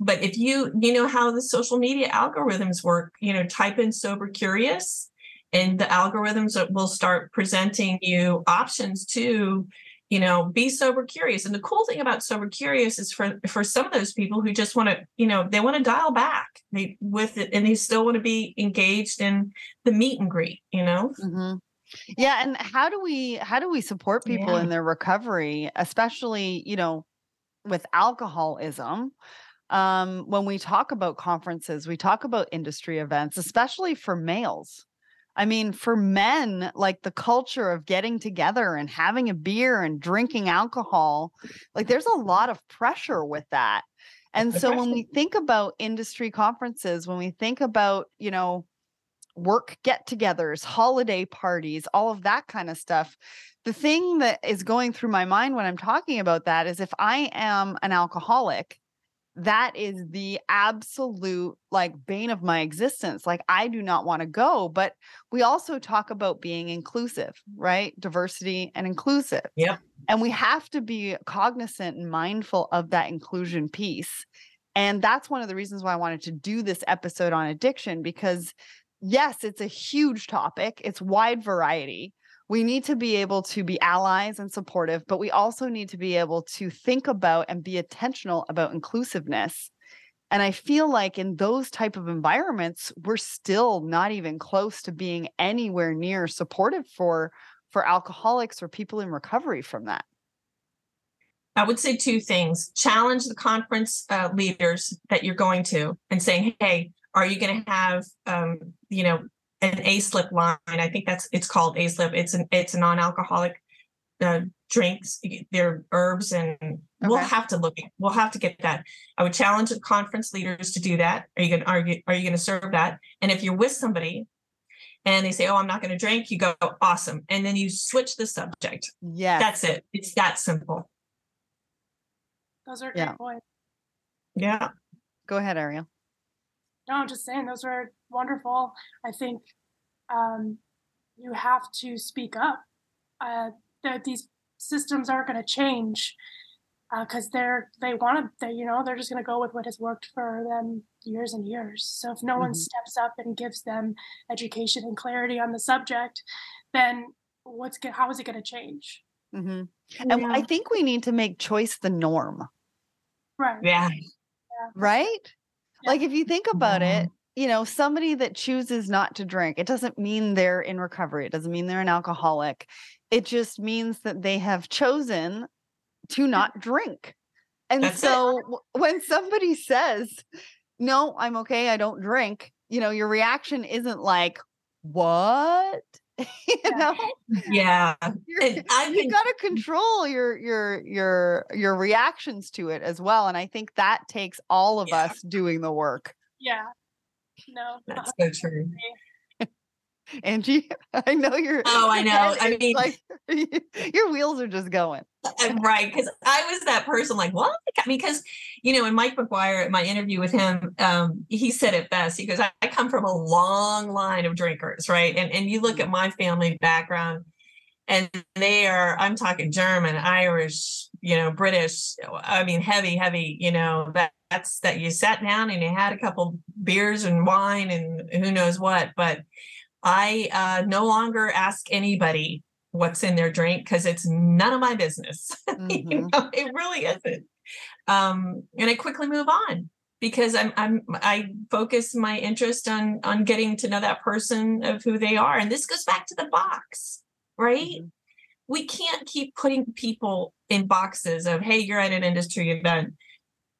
but if you you know how the social media algorithms work, you know, type in sober curious, and the algorithms will start presenting you options to you know be sober curious and the cool thing about sober curious is for for some of those people who just want to you know they want to dial back they with it and they still want to be engaged in the meet and greet you know Mhm. Yeah, and how do we how do we support people Yeah. in their recovery, especially, you know, with alcoholism? Um, when we talk about conferences, we talk about industry events, especially for males. I mean, for men, like the culture of getting together and having a beer and drinking alcohol, like there's a lot of pressure with that. And so when we think about industry conferences, when we think about, you know, work get togethers, holiday parties, all of that kind of stuff. The thing that is going through my mind when I'm talking about that is if I am an alcoholic, that is the absolute like bane of my existence. Like I do not want to go, but we also talk about being inclusive, right? Diversity and inclusive. Yeah. And we have to be cognizant and mindful of that inclusion piece. And that's one of the reasons why I wanted to do this episode on addiction because yes, it's a huge topic. It's wide variety. We need to be able to be allies and supportive, but we also need to be able to think about and be intentional about inclusiveness. And I feel like in those type of environments, we're still not even close to being anywhere near supportive for for alcoholics or people in recovery from that. I would say two things. Challenge the conference uh, leaders that you're going to and saying, hey, are you going to have, um, you know, an A-slip line? I think that's, it's called A-slip. It's an, it's a non-alcoholic uh, drinks. They're herbs and we'll have to look, at- we'll have to get that. I would challenge the conference leaders to do that. Are you going to, are you, are you going to serve that? And if you're with somebody and they say, oh, I'm not going to drink, you go, awesome. And then you switch the subject. Yeah, That's it. It's that simple. Those are Yeah. great points. Yeah. Go ahead, Ariel. No, I'm just saying those were wonderful. I think um, you have to speak up. Uh, that these systems aren't going to change because they're they want to. They you know they're just going to go with what has worked for them years and years. So if no one Mhm. steps up and gives them education and clarity on the subject, then what's go- how is it going to change? hmm And I think we need to make choice the norm, Right. Yeah. right? Yeah. Like if you think about Yeah. it, you know, somebody that chooses not to drink, it doesn't mean they're in recovery. It doesn't mean they're an alcoholic. It just means that they have chosen to not drink. And That's so w- when somebody says, "No, I'm okay. I don't drink," you know, your reaction isn't like, "What?" you Yeah. know? Yeah. You're- And I've you got to control your your your your reactions to it as well and i think that takes all of Yeah. us doing the work Yeah. No. That's so true. angie i know you're Oh, I know. I is mean- like your wheels are just going right. Because I was that person like, what? I mean, because, you know, in Mike McGuire, my interview with him, um, he said it best. He goes, I, I come from a long line of drinkers, right? And, and you look at my family background, and they are, I'm talking German, Irish, you know, British, I mean, heavy, heavy, you know, that that's that you sat down and you had a couple beers and wine and who knows what. But I uh, no longer ask anybody what's in their drink because it's none of my business. Mm-hmm. you know, it really isn't. Um, and I quickly move on because I'm I'm I focus my interest on on getting to know that person of who they are. And this goes back to the box, right? Mm-hmm. We can't keep putting people in boxes of, hey, you're at an industry event,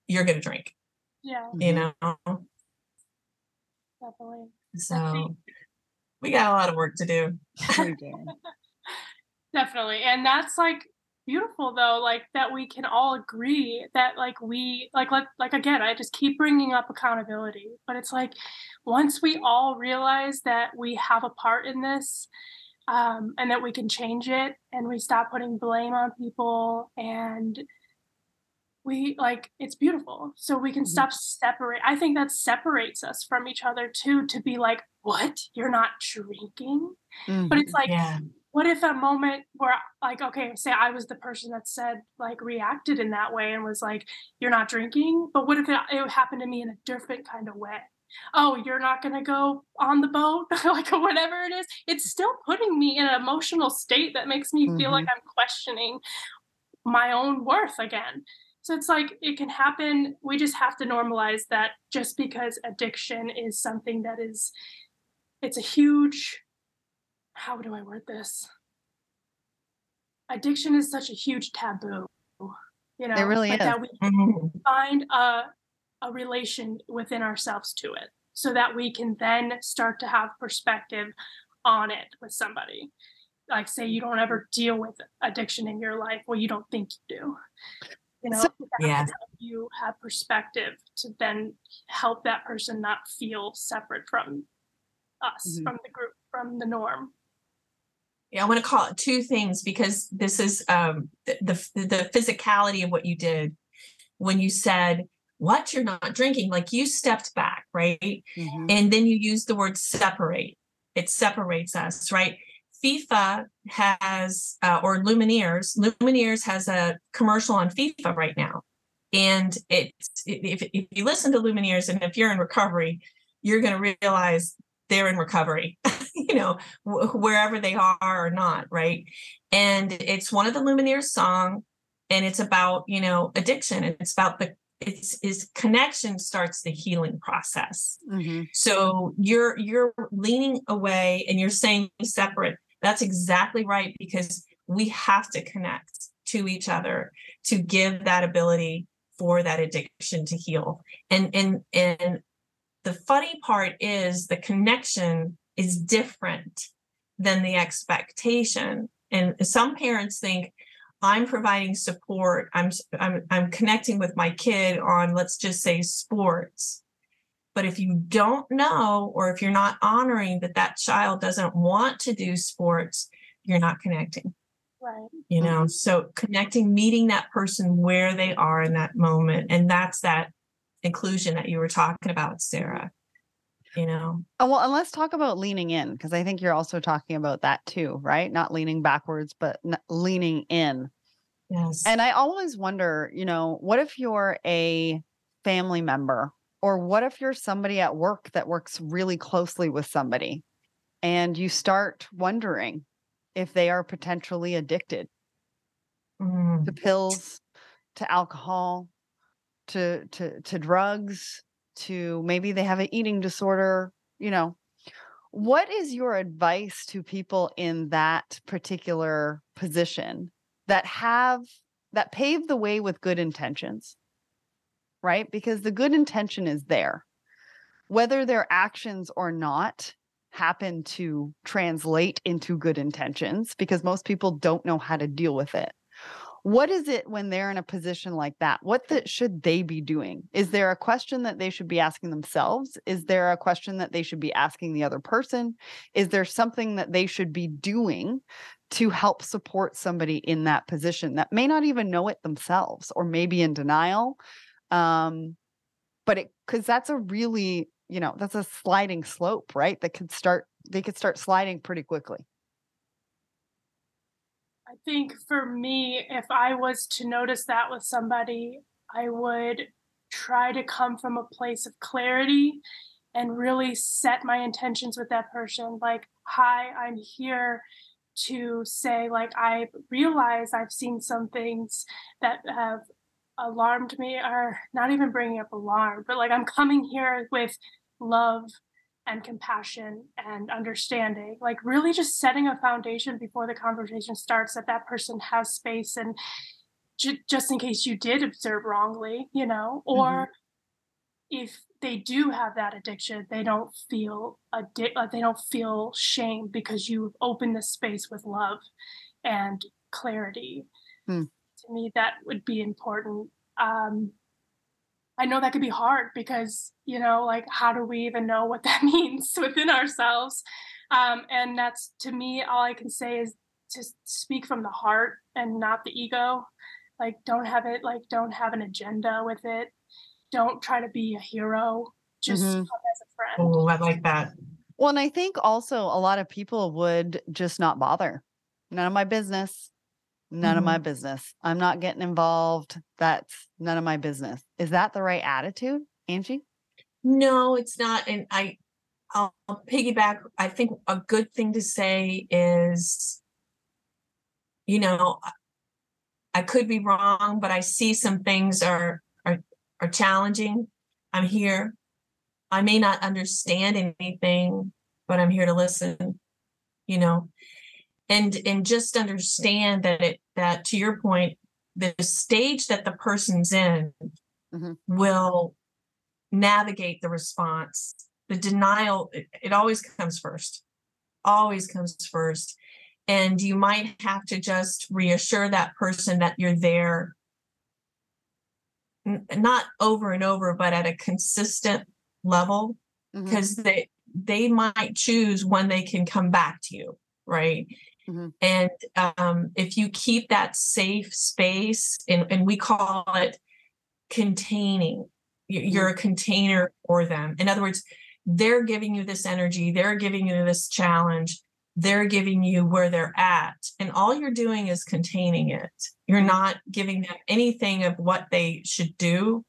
you're gonna drink. Yeah. You know. Definitely. So we got a lot of work to do. Definitely. And that's like beautiful though like that we can all agree that like we like like like again I just keep bringing up accountability but it's like once we all realize that we have a part in this um, and that we can change it and we stop putting blame on people and we like it's beautiful so we can mm-hmm. stop separate i think that separates us from each other too to be like what you're not drinking mm-hmm. but it's like yeah. What if a moment where like okay say i was the person that said like reacted in that way and was like you're not drinking but what if it, it happened to me in a different kind of way oh you're not going to go on the boat like whatever it is it's still putting me in an emotional state that makes me mm-hmm. feel like mm-hmm. i'm questioning my own worth again so it's like it can happen. We just have to normalize that just because addiction is something that is, it's a huge, how do I word this? Addiction is such a huge taboo. You know, it really like is. That we mm-hmm. find a, a relation within ourselves to it so that we can then start to have perspective on it with somebody like say you don't ever deal with addiction in your life well you don't think you do you know so, yeah you have perspective to then help that person not feel separate from us mm-hmm. from the group from the norm yeah i want to call it two things because this is um, the, the the physicality of what you did when you said what? You're not drinking. Like you stepped back right? Mm-hmm. and then you used the word separate. It separates us right? FIFA has, uh, or Lumineers, Lumineers has a commercial on FIFA right now. And it's, if, if you listen to Lumineers and if you're in recovery, you're going to realize they're in recovery, you know, wh- wherever they are or not, right? And it's one of the Lumineers song, and it's about you know addiction. It's about the it's is connection starts the healing process. Mm-hmm. So you're you're leaning away and you're saying separate. That's exactly right because we have to connect to each other to give that ability for that addiction to heal. And and and the funny part is the connection is different than the expectation. And some parents think I'm providing support. I'm I'm I'm connecting with my kid on let's just say sports. But if you don't know, or if you're not honoring that that child doesn't want to do sports, you're not connecting. Right. You know, mm-hmm. so connecting, meeting that person where they are in that moment. And that's that inclusion that you were talking about, Sarah. You know, oh, well, and let's talk about leaning in because I think you're also talking about that too, right? Not leaning backwards, but leaning in. Yes. And I always wonder, you know, what if you're a family member or what if you're somebody at work that works really closely with somebody and you start wondering if they are potentially addicted mm. to pills, to alcohol, to to to drugs, to maybe they have an eating disorder, you know. What is your advice to people in that particular position that have that pave the way with good intentions? right? Because the good intention is there. Whether their actions or not happen to translate into good intentions, because most people don't know how to deal with it. What is it when they're in a position like that? What the, should they be doing? Is there a question that they should be asking themselves? Is there a question that they should be asking the other person? Is there something that they should be doing to help support somebody in that position that may not even know it themselves or maybe in denial? Um but it because that's a really you know that's a sliding slope right? That could start they could start sliding pretty quickly think for me, if I was to notice that with somebody, I would try to come from a place of clarity and really set my intentions with that person. Like, hi, I'm here to say, like, I realize I've seen some things that have alarmed me, or not even bringing up alarm, but like, I'm coming here with love and compassion and understanding like really just setting a foundation before the conversation starts that that person has space and j- just in case you did observe wrongly you know or mm-hmm. if they do have that addiction they don't feel addi- like they don't feel shame because you open the space with love and clarity mm. to me that would be important um, I know that could be hard because, you know, like, how do we even know what that means within ourselves? Um, and that's to me, all I can say is to speak from the heart and not the ego. Like, don't have it, like, don't have an agenda with it. Don't try to be a hero. Just mm-hmm. as a friend. Oh, I like that. Well, and I think also a lot of people would just not bother. None of my business none mm-hmm. of my mm-hmm. business. I'm not getting involved. That's none of my business. Is that the right attitude, Angie? No, it's not. And I, I'll piggyback. I think a good thing to say is, you know, I could be wrong, but I see some things are are are challenging. I'm here. I may not understand anything, but I'm here to listen. You know, and and just understand that it that to your point the stage that the person's in mm-hmm. will navigate the response. The denial it, it always comes first. Always comes first. And you might have to just reassure that person that you're there. N- not over and over but at a consistent level because mm-hmm. they they might choose when they can come back to you right Mm-hmm. And um, if you keep that safe space, and, and we call it containing, you're a mm-hmm. container for them. In other words, they're giving you this energy, they're giving you this challenge, they're giving you where they're at. And all you're doing is containing it. You're mm-hmm. not giving them anything of what they should do.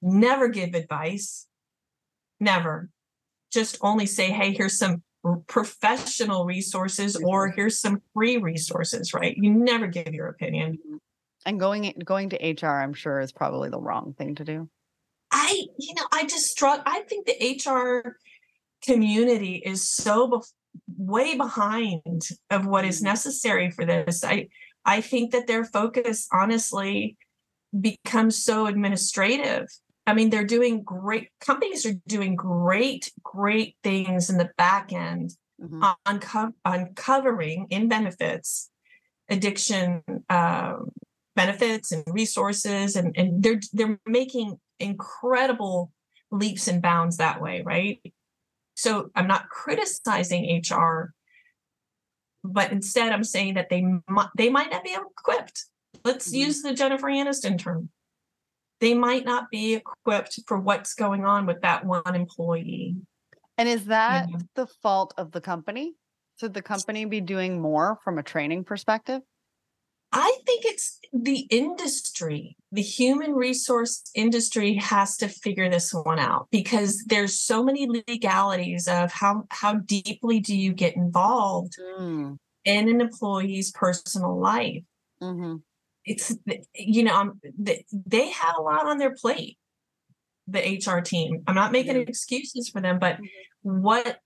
Never give advice. Never. Just only say, hey, here's some professional resources or here's some free resources right? You never give your opinion. Mm-hmm. and going going to hr i'm sure is probably the wrong thing to do. I you know i just struck i think the hr community is so bef- way behind of what is mm-hmm. necessary for this. I i think that their focus honestly becomes so administrative I mean, they're doing great, companies are doing great, great things in the back end mm-hmm. on co- uncovering in benefits addiction um, benefits and resources and, and they're they're making incredible leaps and bounds that way right so i'm not criticizing hr but instead i'm saying that they might they might not be equipped let's mm-hmm. use the jennifer aniston term they might not be equipped for what's going on with that one employee. And is that yeah. the fault of the company? Should the company be doing more from a training perspective? I think it's the industry, the human resource industry has to figure this one out because there's so many legalities of how how deeply do you get involved mm. in an employee's personal life. Mm-hmm it's you know um, they have a lot on their plate the hr team i'm not making excuses for them but mm-hmm. what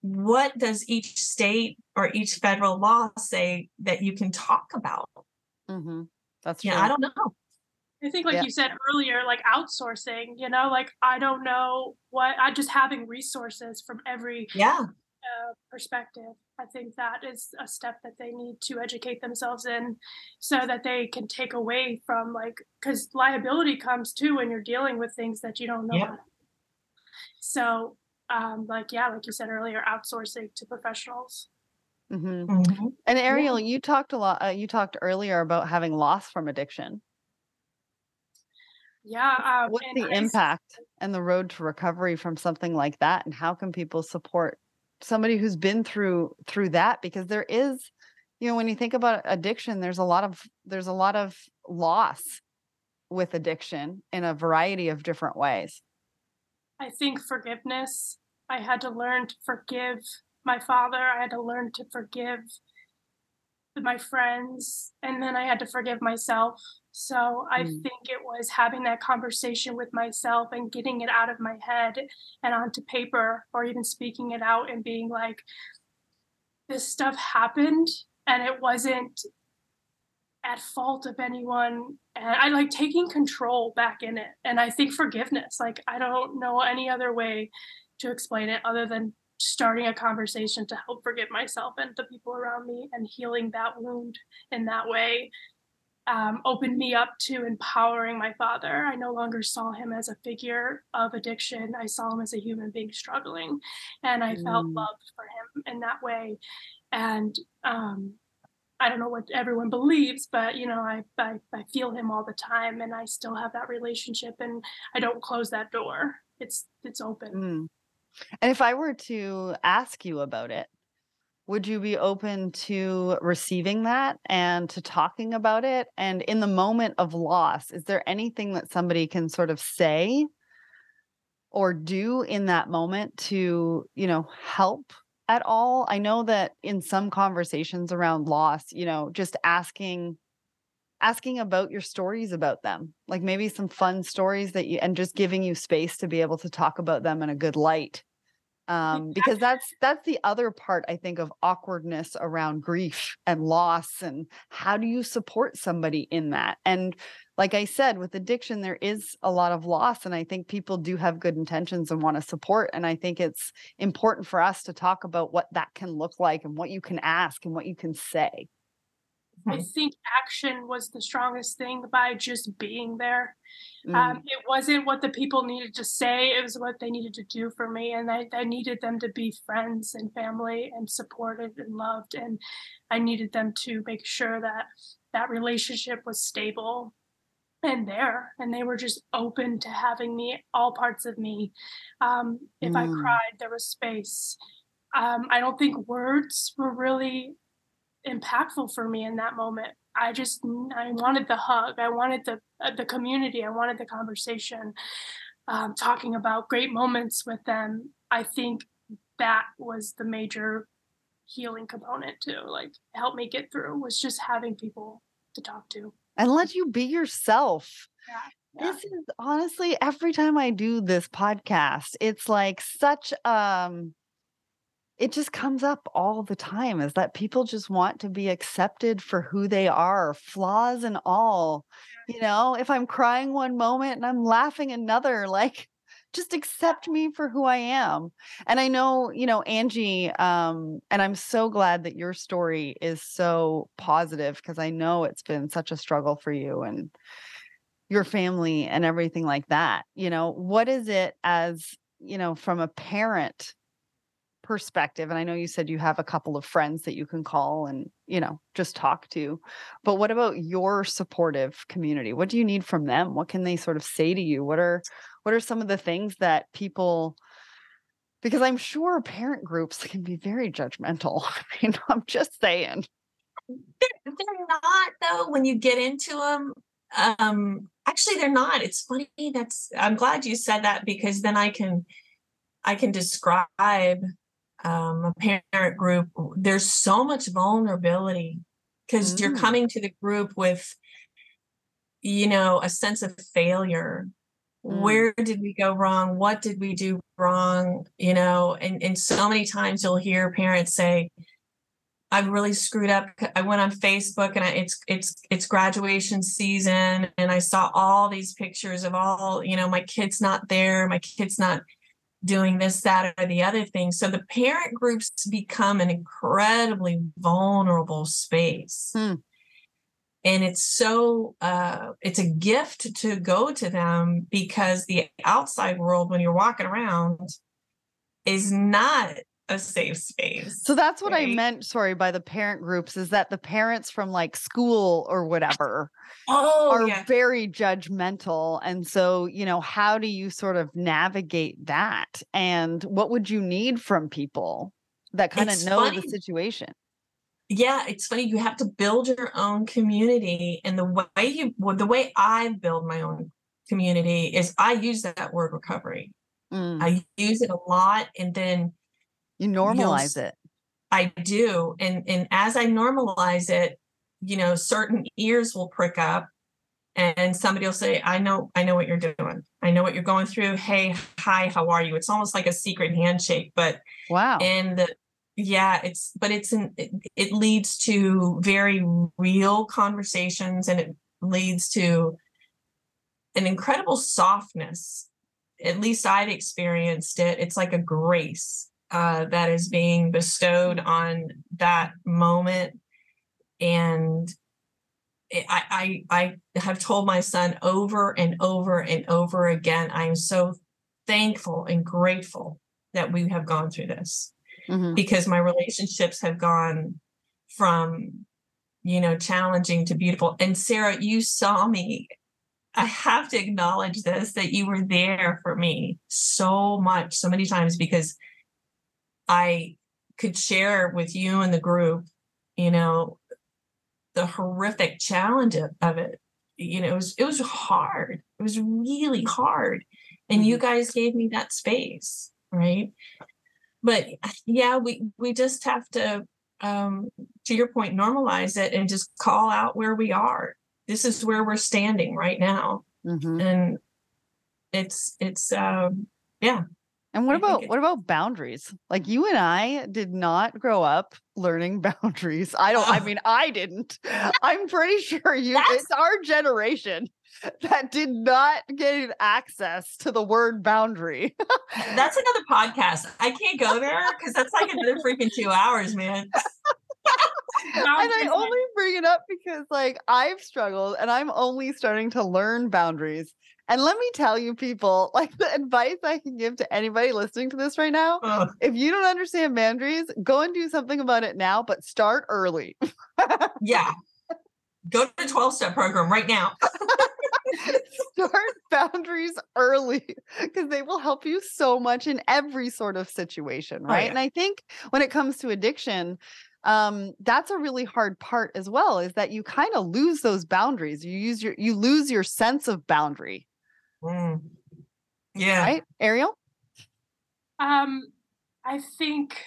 what does each state or each federal law say that you can talk about mm-hmm. that's yeah i don't know i think like yeah. you said earlier like outsourcing you know like i don't know what i just having resources from every yeah uh, perspective. I think that is a step that they need to educate themselves in so that they can take away from like because liability comes too when you're dealing with things that you don't know. Yep. So um like yeah, like you said earlier, outsourcing to professionals. Mhm. Mhm. And Ariel, you talked a lot. Uh, you talked earlier about having loss from addiction. Yeah. Um, What's the I s- impact and the road to recovery from something like that, and how can people support somebody who's been through through that? Because there is, you know, when you think about addiction, there's a lot of there's a lot of loss with addiction in a variety of different ways. I think forgiveness. I had to learn to forgive my father. I had to learn to forgive my friends. And then I had to forgive myself. So I Mm. think it was having that conversation with myself and getting it out of my head and onto paper, or even speaking it out and being like, this stuff happened and it wasn't at fault of anyone and i like taking control back in it and i think forgiveness like i don't know any other way to explain it other than starting a conversation to help forgive myself and the people around me and healing that wound in that way um, opened me up to empowering my father i no longer saw him as a figure of addiction i saw him as a human being struggling and i felt Mm. love for him in that way and um, I don't know what everyone believes, but you know, I, I I feel him all the time, and I still have that relationship, and I don't close that door. It's it's open. Mm. And if I were to ask you about it, would you be open to receiving that and to talking about it? And in the moment of loss, is there anything that somebody can sort of say or do in that moment to, you know, help at all? I know that in some conversations around loss, you know, just asking asking about your stories about them like maybe some fun stories that you and just giving you space to be able to talk about them in a good light um because that's that's the other part i think of awkwardness around grief and loss and how do you support somebody in that? And like i said with addiction there is a lot of loss and i think people do have good intentions and want to support and i think it's important for us to talk about what that can look like and what you can ask and what you can say I think action was the strongest thing by just being there. Mm, Um, it wasn't what the people needed to say; it was what they needed to do for me, and I, I needed them to be friends and family and supported and loved, and I needed them to make sure that that relationship was stable and there and they were just open to having me all parts of me um, if i Mm. cried there was space um, i don't think words were really impactful for me in that moment. I just i wanted the hug. I wanted the uh, the community. I wanted the conversation um, talking about great moments with them. I think that was the major healing component to like help me get through was just having people to talk to. And let you be yourself. Yeah. This is honestly every time I do this podcast, it's like such um it just comes up all the time is that people just want to be accepted for who they are, flaws and all. You know, if I'm crying one moment and I'm laughing another, like just accept me for who I am. And I know, you know, Angie, um, and I'm so glad that your story is so positive because I know it's been such a struggle for you and your family and everything like that. You know, what is it as, you know, from a parent perspective? And I know you said you have a couple of friends that you can call and, you know, just talk to. But what about your supportive community? What do you need from them? What can they sort of say to you? What are what are some of the things that people because I'm sure parent groups can be very judgmental. I mean, I'm just saying. they're, not though when you get into them um actually they're not it's funny that's i'm glad you said that because then i can i can describe um a parent group there's so much vulnerability because you're Mm. coming to the group with you know a sense of failure Mm. where did we go wrong what did we do wrong you know and and so many times you'll hear parents say I've really screwed up. I went on Facebook and I, it's it's it's graduation season, and I saw all these pictures of all you know my kids not there, my kids not doing this, that, or the other thing. So the parent groups become an incredibly vulnerable space. Hmm. And it's so, uh, it's a gift to go to them because the outside world, when you're walking around, is not a safe space. So that's what I meant, sorry, by the parent groups is that the parents from like school or whatever Oh, are yeah. very judgmental. And so, you know, how do you sort of navigate that? And what would you need from people that kind of know funny. the situation? yeah it's funny you have to build your own community and the way you well, the way i build my own community is i use that word recovery Mm, i use it a lot and then you normalize it. i do and and as i normalize it you know certain ears will prick up and somebody will say i know i know what you're doing. I know what you're going through. Hey hi how are you? It's almost like a secret handshake but Wow. and the, yeah it's but it's an it, it leads to very real conversations and it leads to an incredible softness. At least i've experienced it. It's like a grace uh, that is being bestowed on that moment and I, I i have told my son over and over and over again i am so thankful and grateful that we have gone through this. Mhm. because my relationships have gone from you know challenging to beautiful. And sarah you saw me. I have to acknowledge this that you were there for me so much so many times because i could share with you and the group you know the horrific challenge of, of it. You know it was it was hard. It was really hard. And you guys gave me that space right? But yeah we we just have to um to your point normalize it and just call out where we are. This is where we're standing right now. Mhm. and it's it's um yeah And what I about what about boundaries? Like you and I did not grow up learning boundaries. I don't I mean I didn't. I'm pretty sure you That's- it's our generation that did not get access to the word boundary. that's another podcast i can't go there because that's like another freaking two hours man and I only bring it up because like I've struggled and I'm only starting to learn boundaries. And let me tell you people, like the advice I can give to anybody listening to this right now, Ugh. if you don't understand boundaries, go and do something about it now, but start early. yeah go to the 12 step program right now start boundaries early because they will help you so much in every sort of situation right yeah. and i think when it comes to addiction um that's a really hard part as well is that you kind of lose those boundaries you use your you lose your sense of boundary Mm. yeah right ariel Um, I think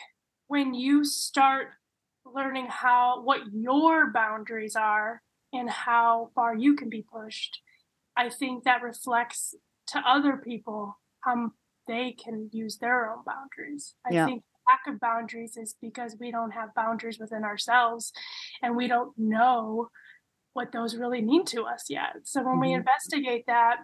when you start learning how what your boundaries are and how far you can be pushed, I think that reflects to other people how they can use their own boundaries. I Yeah. think lack of boundaries is because we don't have boundaries within ourselves and we don't know what those really mean to us yet. So when we Mhm. investigate that,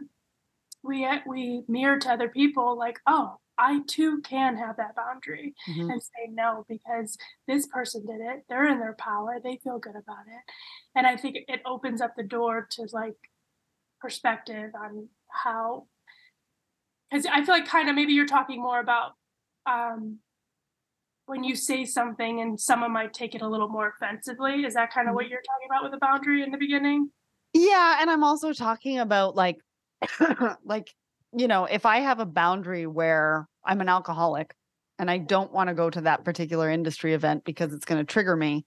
we we mirror to other people like, oh, I too can have that boundary Mhm. and say no because this person did it. They're in their power. They feel good about it. And I think it opens up the door to like perspective on how because I feel like kind of maybe you're talking more about um when you say something and someone might take it a little more offensively. Is that kind of what you're talking about with a boundary in the beginning? Yeah, and I'm also talking about like like you know, if I have a boundary where I'm an alcoholic and I don't want to go to that particular industry event because it's going to trigger me,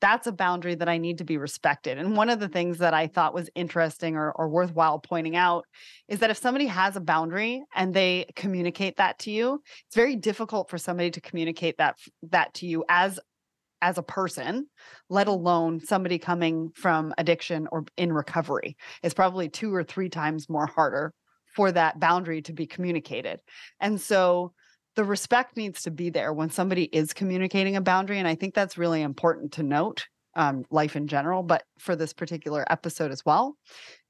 that's a boundary that I need to be respected. And one of the things that I thought was interesting or, or worthwhile pointing out is that if somebody has a boundary and they communicate that to you, it's very difficult for somebody to communicate that that to you as as a person, let alone somebody coming from addiction or in recovery. It's probably two or three times more harder for that boundary to be communicated. And so the respect needs to be there when somebody is communicating a boundary. And I think that's really important to note, um, life in general, but for this particular episode as well.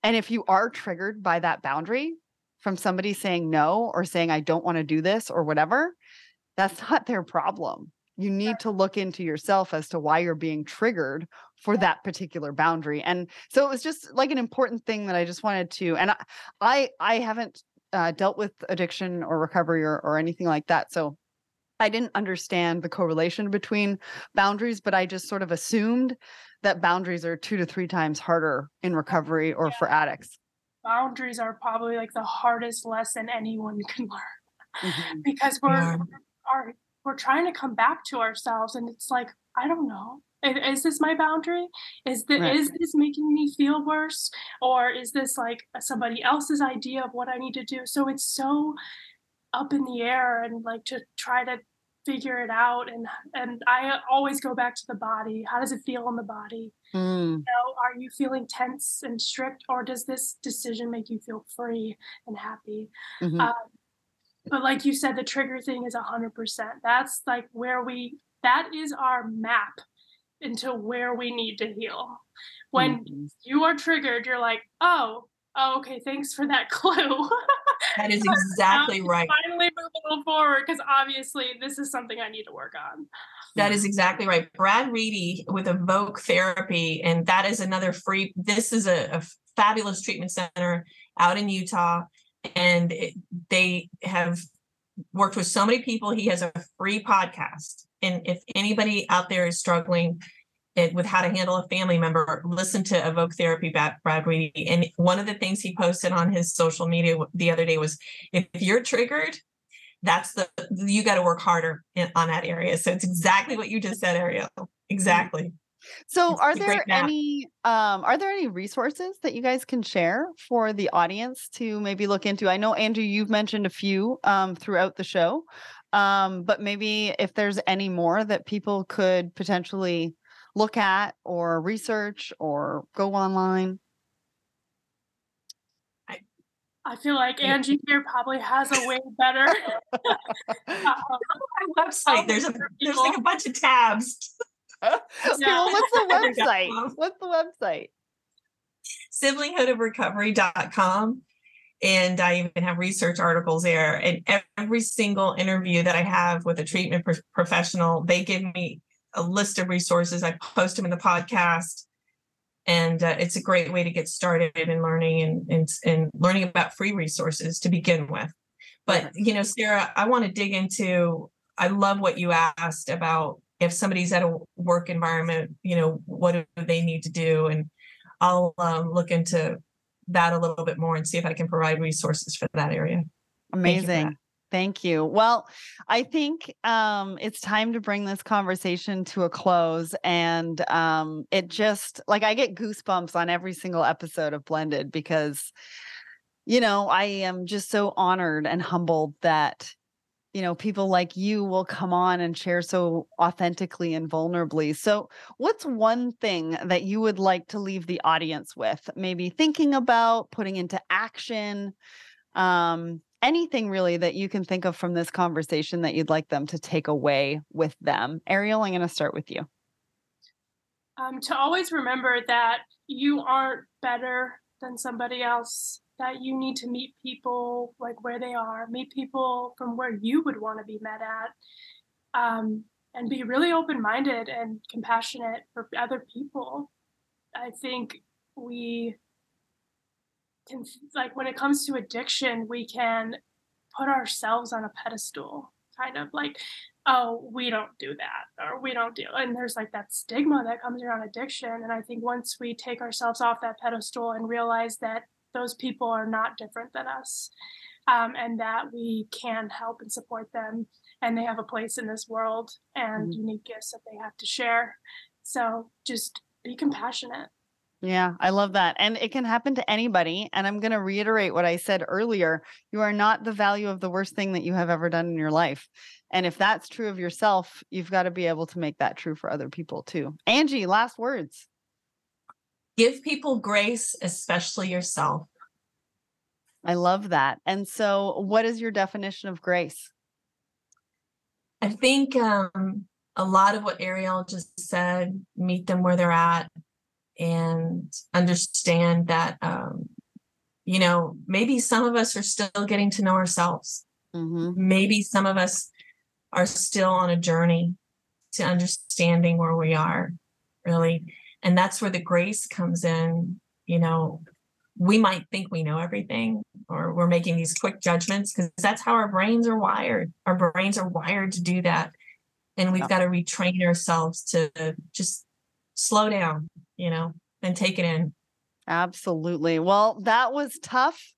And if you are triggered by that boundary, from somebody saying no or saying, I don't want to do this or whatever, that's not their problem. You need to look into yourself as to why you're being triggered for that particular boundary. And so it was just like an important thing that I just wanted to, and I, I, I haven't uh, dealt with addiction or recovery or, or anything like that. So I didn't understand the correlation between boundaries, but I just sort of assumed that boundaries are two to three times harder in recovery or yeah. for addicts. Boundaries are probably like the hardest lesson anyone can learn mm-hmm. because we're yeah. are we're trying to come back to ourselves and it's like I don't know. Is this my boundary? Is the, right. is this making me feel worse? Or is this like somebody else's idea of what i need to do? So it's so up in the air and like to try to figure it out and and i always go back to the body. How does it feel in the body? Mm. you know are you feeling tense and strict or does this decision make you feel free and happy? Mm-hmm. um, but like you said the trigger thing is 100% that's like where we that is our map into where we need to heal when mm-hmm. you are triggered you're like oh oh, okay, thanks for that clue. that is exactly right. Finally move a little forward because obviously this is something I need to work on. That is exactly right. Brad Reedy with Evoke Therapy, and that is another free. This is a, a fabulous treatment center out in Utah, and it, they have worked with so many people. He has a free podcast, and if anybody out there is struggling it, with how to handle a family member, listen to Evoke Therapy, Brad Reedy. And one of the things he posted on his social media the other day was if you're triggered, that's the, you got to work harder in, on that area. So it's exactly what you just said, Ariel. Exactly. So it's are there any um are there any resources that you guys can share for the audience to maybe look into? I know Andrew you've mentioned a few um throughout the show. Um but maybe if there's any more that people could potentially look at or research or go online? I feel like Angie here probably has a way better uh, website. There's a there's like a bunch of tabs. okay, well, what's the website? What's the website? Siblinghoodofrecovery.com. And I even have research articles there. And every single interview that I have with a treatment pro- professional, they give me a list of resources. I post them in the podcast, and uh, it's a great way to get started in learning and, and and learning about free resources to begin with. But you know, Sarah, I want to dig into. I love what you asked about if somebody's at a work environment. You know, what do they need to do, and I'll um, look into that a little bit more and see if I can provide resources for that area. Amazing. Thank you. Well, I think um, it's time to bring this conversation to a close. And um, it just like I get goosebumps on every single episode of Blended because, you know, I am just so honored and humbled that, you know, people like you will come on and share so authentically and vulnerably. So, what's one thing that you would like to leave the audience with? Maybe thinking about, putting into action? Um, anything really that you can think of from this conversation that you'd like them to take away with them. Ariel, I'm going to start with you. Um, to always remember that you aren't better than somebody else, that you need to meet people like where they are, meet people from where you would want to be met at, um, and be really open minded and compassionate for other people. I think we can like when it comes to addiction we can put ourselves on a pedestal kind of like oh we don't do that or we don't do and there's like that stigma that comes around addiction and i think once we take ourselves off that pedestal and realize that those people are not different than us um, and that we can help and support them and they have a place in this world and mm-hmm. unique gifts that they have to share so just be compassionate yeah, I love that. And it can happen to anybody. And I'm going to reiterate what I said earlier. You are not the value of the worst thing that you have ever done in your life. And if that's true of yourself, you've got to be able to make that true for other people too. Angie, last words. Give people grace, especially yourself. I love that. And so, what is your definition of grace? I think um, a lot of what Ariel just said meet them where they're at and understand that um, you know, maybe some of us are still getting to know ourselves. Mm-hmm. Maybe some of us are still on a journey to understanding where we are, really. And that's where the grace comes in. You know, we might think we know everything or we're making these quick judgments because that's how our brains are wired. Our brains are wired to do that. And we've yeah. got to retrain ourselves to just slow down, you know, and take it in. Absolutely. Well, that was tough.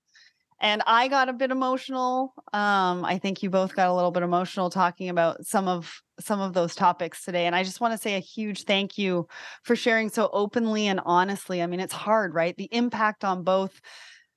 And I got a bit emotional. Um, I think you both got a little bit emotional talking about some of some of those topics today. And I just want to say a huge thank you for sharing so openly and honestly. I mean, it's hard, right? The impact on both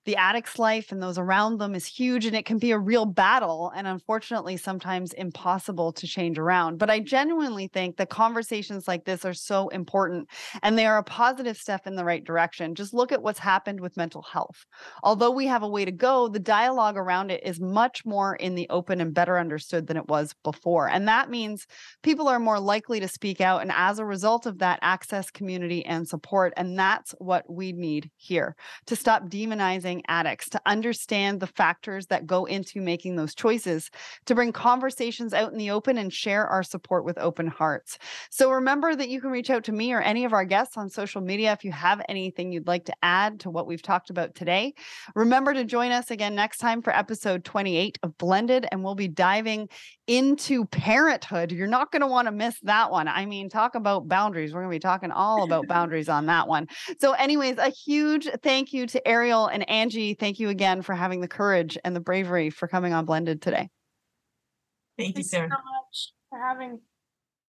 the addict's life and those around them is huge and it can be a real battle and unfortunately sometimes impossible to change around. But I genuinely think that conversations like this are so important and they are a positive step in the right direction. Just look at what's happened with mental health. Although we have a way to go, the dialogue around it is much more in the open and better understood than it was before. And that means people are more likely to speak out and as a result of that access community and support and that's what we need here to stop demonizing addicts to understand the factors that go into making those choices, to bring conversations out in the open and share our support with open hearts. So remember that you can reach out to me or any of our guests on social media if you have anything you'd like to add to what we've talked about today. Remember to join us again next time for episode 28 of Blended, and we'll be diving into parenthood. You're not going to want to miss that one. I mean, talk about boundaries. We're going to be talking all about boundaries on that one. So, anyways, a huge thank you to Ariel and Angie. Thank you again for having the courage and the bravery for coming on Blended today. Thank you, Sarah. so much for having